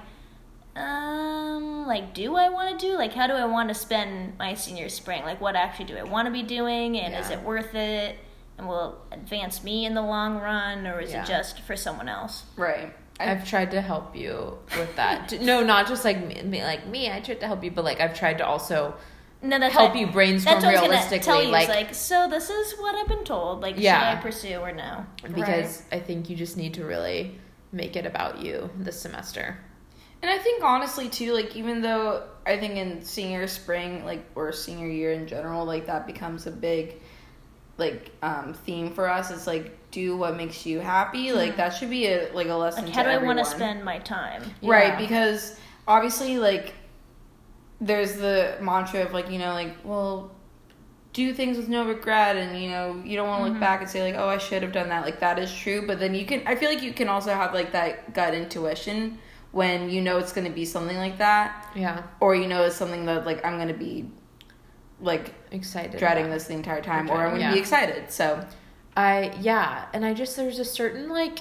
um, like do I want to do like how do I want to spend my senior spring? Like what actually do I want to be doing, and is it worth it? And will it advance me in the long run, or is Yeah. it just for someone else? Right. I, I've tried to help you with that. No, not just like me, me- like me. I tried to help you, but like I've tried to also No, that's help what- you brainstorm That's what I was gonna realistically. tell you. like, like, so this is what I've been told. Like, Yeah. should I pursue or no? because I think you just need to really make it about you this semester. and I think honestly too, like even though I think in senior spring, like or senior year in general, like that becomes a big like um theme for us. is like do what makes you happy. Like that should be a like a lesson. Like, to how do I want to spend my time? Right, Yeah. because obviously, like, there's the mantra of, like, you know, like, well, do things with no regret, and, you know, you don't want to look back and say, like, oh, I should have done that. Like, that is true, but then you can, I feel like you can also have, like, that gut intuition when you know it's going to be something like that, Yeah. or you know it's something that like I'm going to be like Excited. dreading about. this the entire time, or going to yeah. be excited. So I yeah, and I just there's a certain like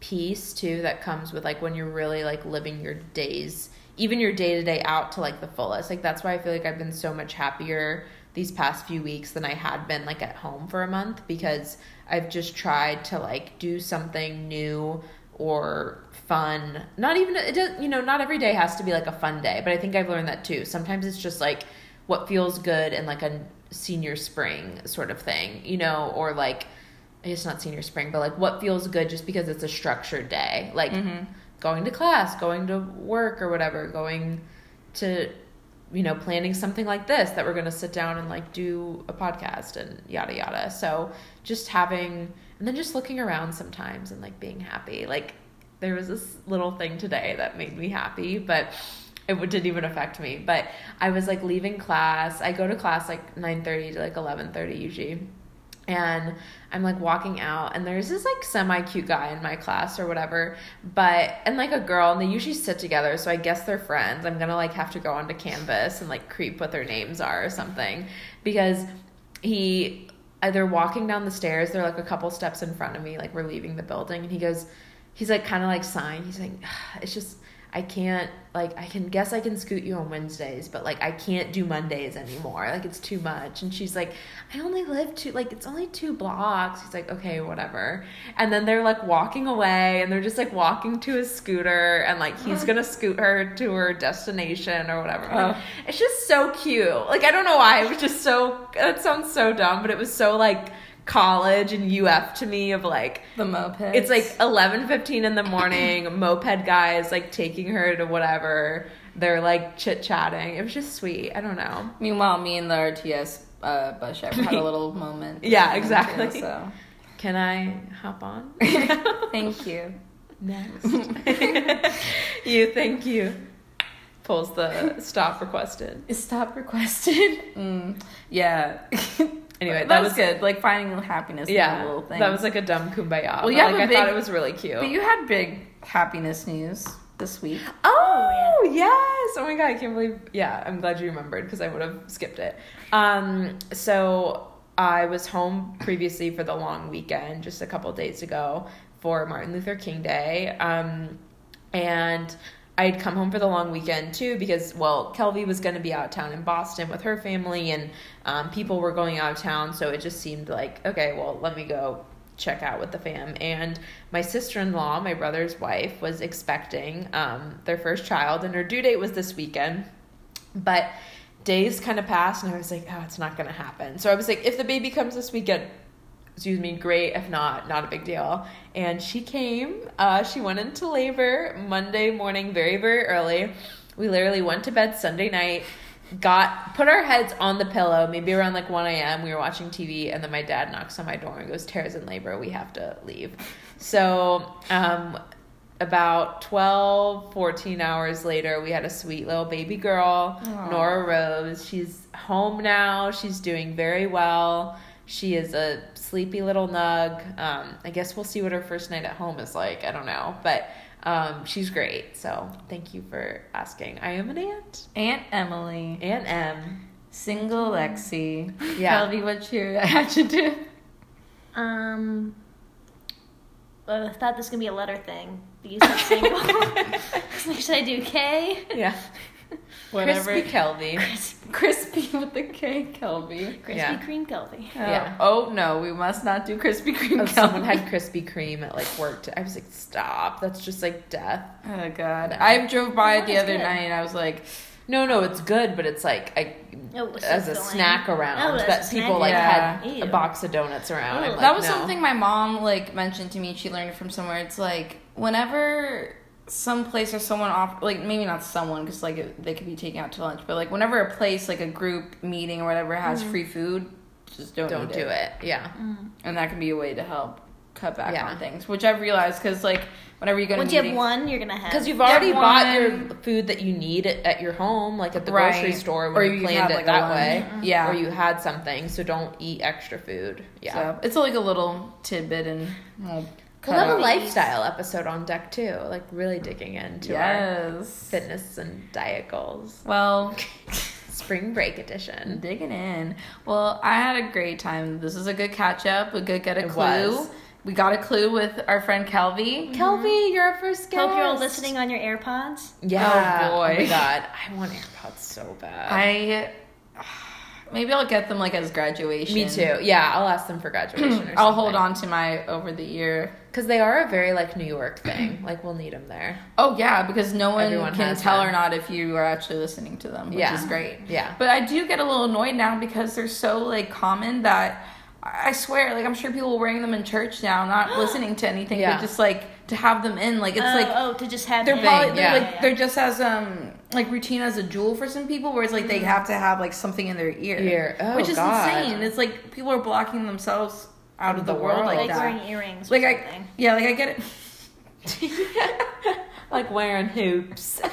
peace too that comes with like when you're really like living your days, even your day to day out to like the fullest. Like that's why I feel like I've been so much happier these past few weeks than I had been like at home for a month because I've just tried to like do something new or fun. Not even it does you know, not every day has to be like a fun day, but I think I've learned that too. Sometimes it's just like what feels good in like a senior spring sort of thing, you know, or like I guess not senior spring, but like what feels good just because it's a structured day. Like mm-hmm. going to class, going to work or whatever, going to you know, planning something like this that we're going to sit down and like do a podcast and yada yada. So just having and then just looking around sometimes and like being happy. Like there was this little thing today that made me happy, but it didn't even affect me. But I was like leaving class. I go to class like 9:30 to like 11:30 usually and I'm like walking out and there's this like semi cute guy in my class or whatever, but and like a girl and they usually sit together, so I guess they're friends. I'm gonna like have to go onto Canvas and like creep what their names are or something because he uh, they're walking down the stairs, they're like a couple steps in front of me, like we're leaving the building, and he goes, he's like kind of like sighing, he's like, it's just I can't like I can guess I can scoot you on Wednesdays, but like I can't do Mondays anymore. Like it's too much. And she's like, I only live two like it's only two blocks. He's like, okay, whatever. And then they're like walking away and they're just like walking to his scooter and like he's gonna scoot her to her destination or whatever. Oh. Like, Oh. It's just so cute. Like I don't know why. It was just so that sounds so dumb, but it was so like college and UF to me of like the moped. it's like eleven fifteen in the morning. moped guys like taking her to whatever. They're like chit chatting. It was just sweet. I don't know. Meanwhile, me and the RTS uh, bus driver had a little moment. Yeah, too, exactly. So Can I hop on thank you. next? you, thank you. Pulls the stop requested. Stop requested. Mm, yeah. Anyway, that, that was was good. Like finding happiness in Yeah, the little things. that was like a dumb kumbaya. Well, you like, I thought it was really cute. But you had big happiness news this week. Oh, yes. Oh my god, I can't believe. Yeah, I'm glad you remembered because I would have skipped it. Um, so I was home previously for the long weekend just a couple days ago for Martin Luther King Day. Um, and I'd come home for the long weekend too because, well, Kelby was going to be out of town in Boston with her family, and um, people were going out of town, so it just seemed like, okay, well, let me go check out with the fam. And my sister in law, my brother's wife, was expecting um, their first child, and her due date was this weekend. But days kind of passed, and I was like, oh, it's not going to happen. So I was like, if the baby comes this weekend, excuse me, great. If not, not a big deal. And she came. Uh, she went into labor Monday morning, very, very early. We literally went to bed Sunday night, got put our heads on the pillow, maybe around like 1 a.m. We were watching TV, and then my dad knocks on my door and goes, Tara's in labor. We have to leave. So, um, about 12, 14 hours later, we had a sweet little baby girl, Aw. Nora Rose. She's home now. She's doing very well. She is a sleepy little nug. Um, I guess we'll see what her first night at home is like. I don't know. But um, she's great. So thank you for asking. I am an aunt. Aunt Emily, Aunt M. single Lexi. Yeah. Kelby, what's your adjective? Um, uh, I thought this was gonna be a letter thing. But you said single. So Should I do K? Yeah. Whatever. Crispy Kelby. Crispy with the K, Kelby. Krispy Yeah. Kreme Kelby. Oh. Yeah. Oh no, we must not do Krispy Kreme. Oh, someone had Krispy Kreme at like work. t- I was like, stop. That's just like death. Oh god, I drove by it the other good. night and I was like, No, no, it's good, but it's like I, Oh, it as a snack oh, around Oh, that people snack. like Yeah. had Ew. a box of donuts around. Oh. Like, that was no. something my mom like mentioned to me. She learned it from somewhere. It's like whenever some place or someone off, like maybe not someone because like it, they could be taking out to lunch, but like whenever a place like a group meeting or whatever has mm-hmm. free food, just don't Don't do it. Yeah. Mm. and that can be a way to help cut back Yeah. on things, which I've realized because like whenever you go to Once you have meetings- one, you're gonna have. Because you've Yeah, already bought one- your food that you need at, at your home, like at the Right. grocery store when Or you you've planned had, it like, a that lunch. way. Yeah. Or you had something, so don't eat extra food. Yeah. So it's like a little tidbit and well, We'll have a lifestyle episode on deck too, like really digging into our fitness and diet goals. Well, Spring break edition. digging in. Well, I had a great time. This is a good catch up. A good get a It clue. was. We got a clue with our friend Kelby. Kelby, mm-hmm. you're our first guest. Hope you're all listening on your AirPods. Yeah. Oh, boy. Oh my god, I want AirPods so bad. I maybe I'll get them like as graduation. Me too. Yeah, I'll ask them for graduation. or. I'll hold on to my over the year. because they are a very like New York thing. Like we'll need them there. Oh yeah, because no one Everyone can tell them. or not if you are actually listening to them, which Yeah. is great. Yeah. But I do get a little annoyed now because they're so like common that I swear, like I'm sure people wearing them in church now, not listening to anything, Yeah. but just like to have them in, like it's oh, like oh, to just have they're it. probably Thing, they're yeah. like they're just as um like routine as a jewel for some people, whereas like they have to have like something in their ear, Ear. Oh, which is God. insane. It's like people are blocking themselves out of the, The world, world. like, like that. wearing earrings. like or I yeah, like I get it. like wearing hoops.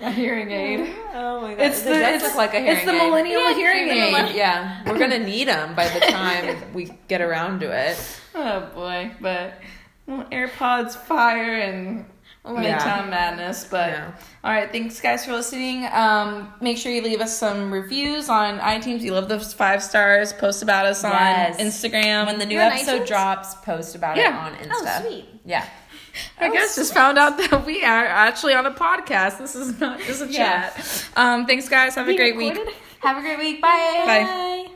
A hearing aid. Oh my god, It's it the does it's, look like a hearing it's the aid. millennial Yeah, hearing the aid. Yeah, we're gonna need them by the time we get around to it. Oh boy, but well, AirPods fire and Midtown Yeah. Madness. But Yeah. all right, thanks guys for listening. Um, make sure you leave us some reviews on iTunes. You love those five stars. Post about us Yes. on Instagram. When the new You're episode drops, post about it on Insta. Oh, sweet. Yeah. I guess just found out that we are actually on a podcast. This is not just a Yeah. chat. Um, thanks guys. Have a great week. Have a great week. Bye. Bye.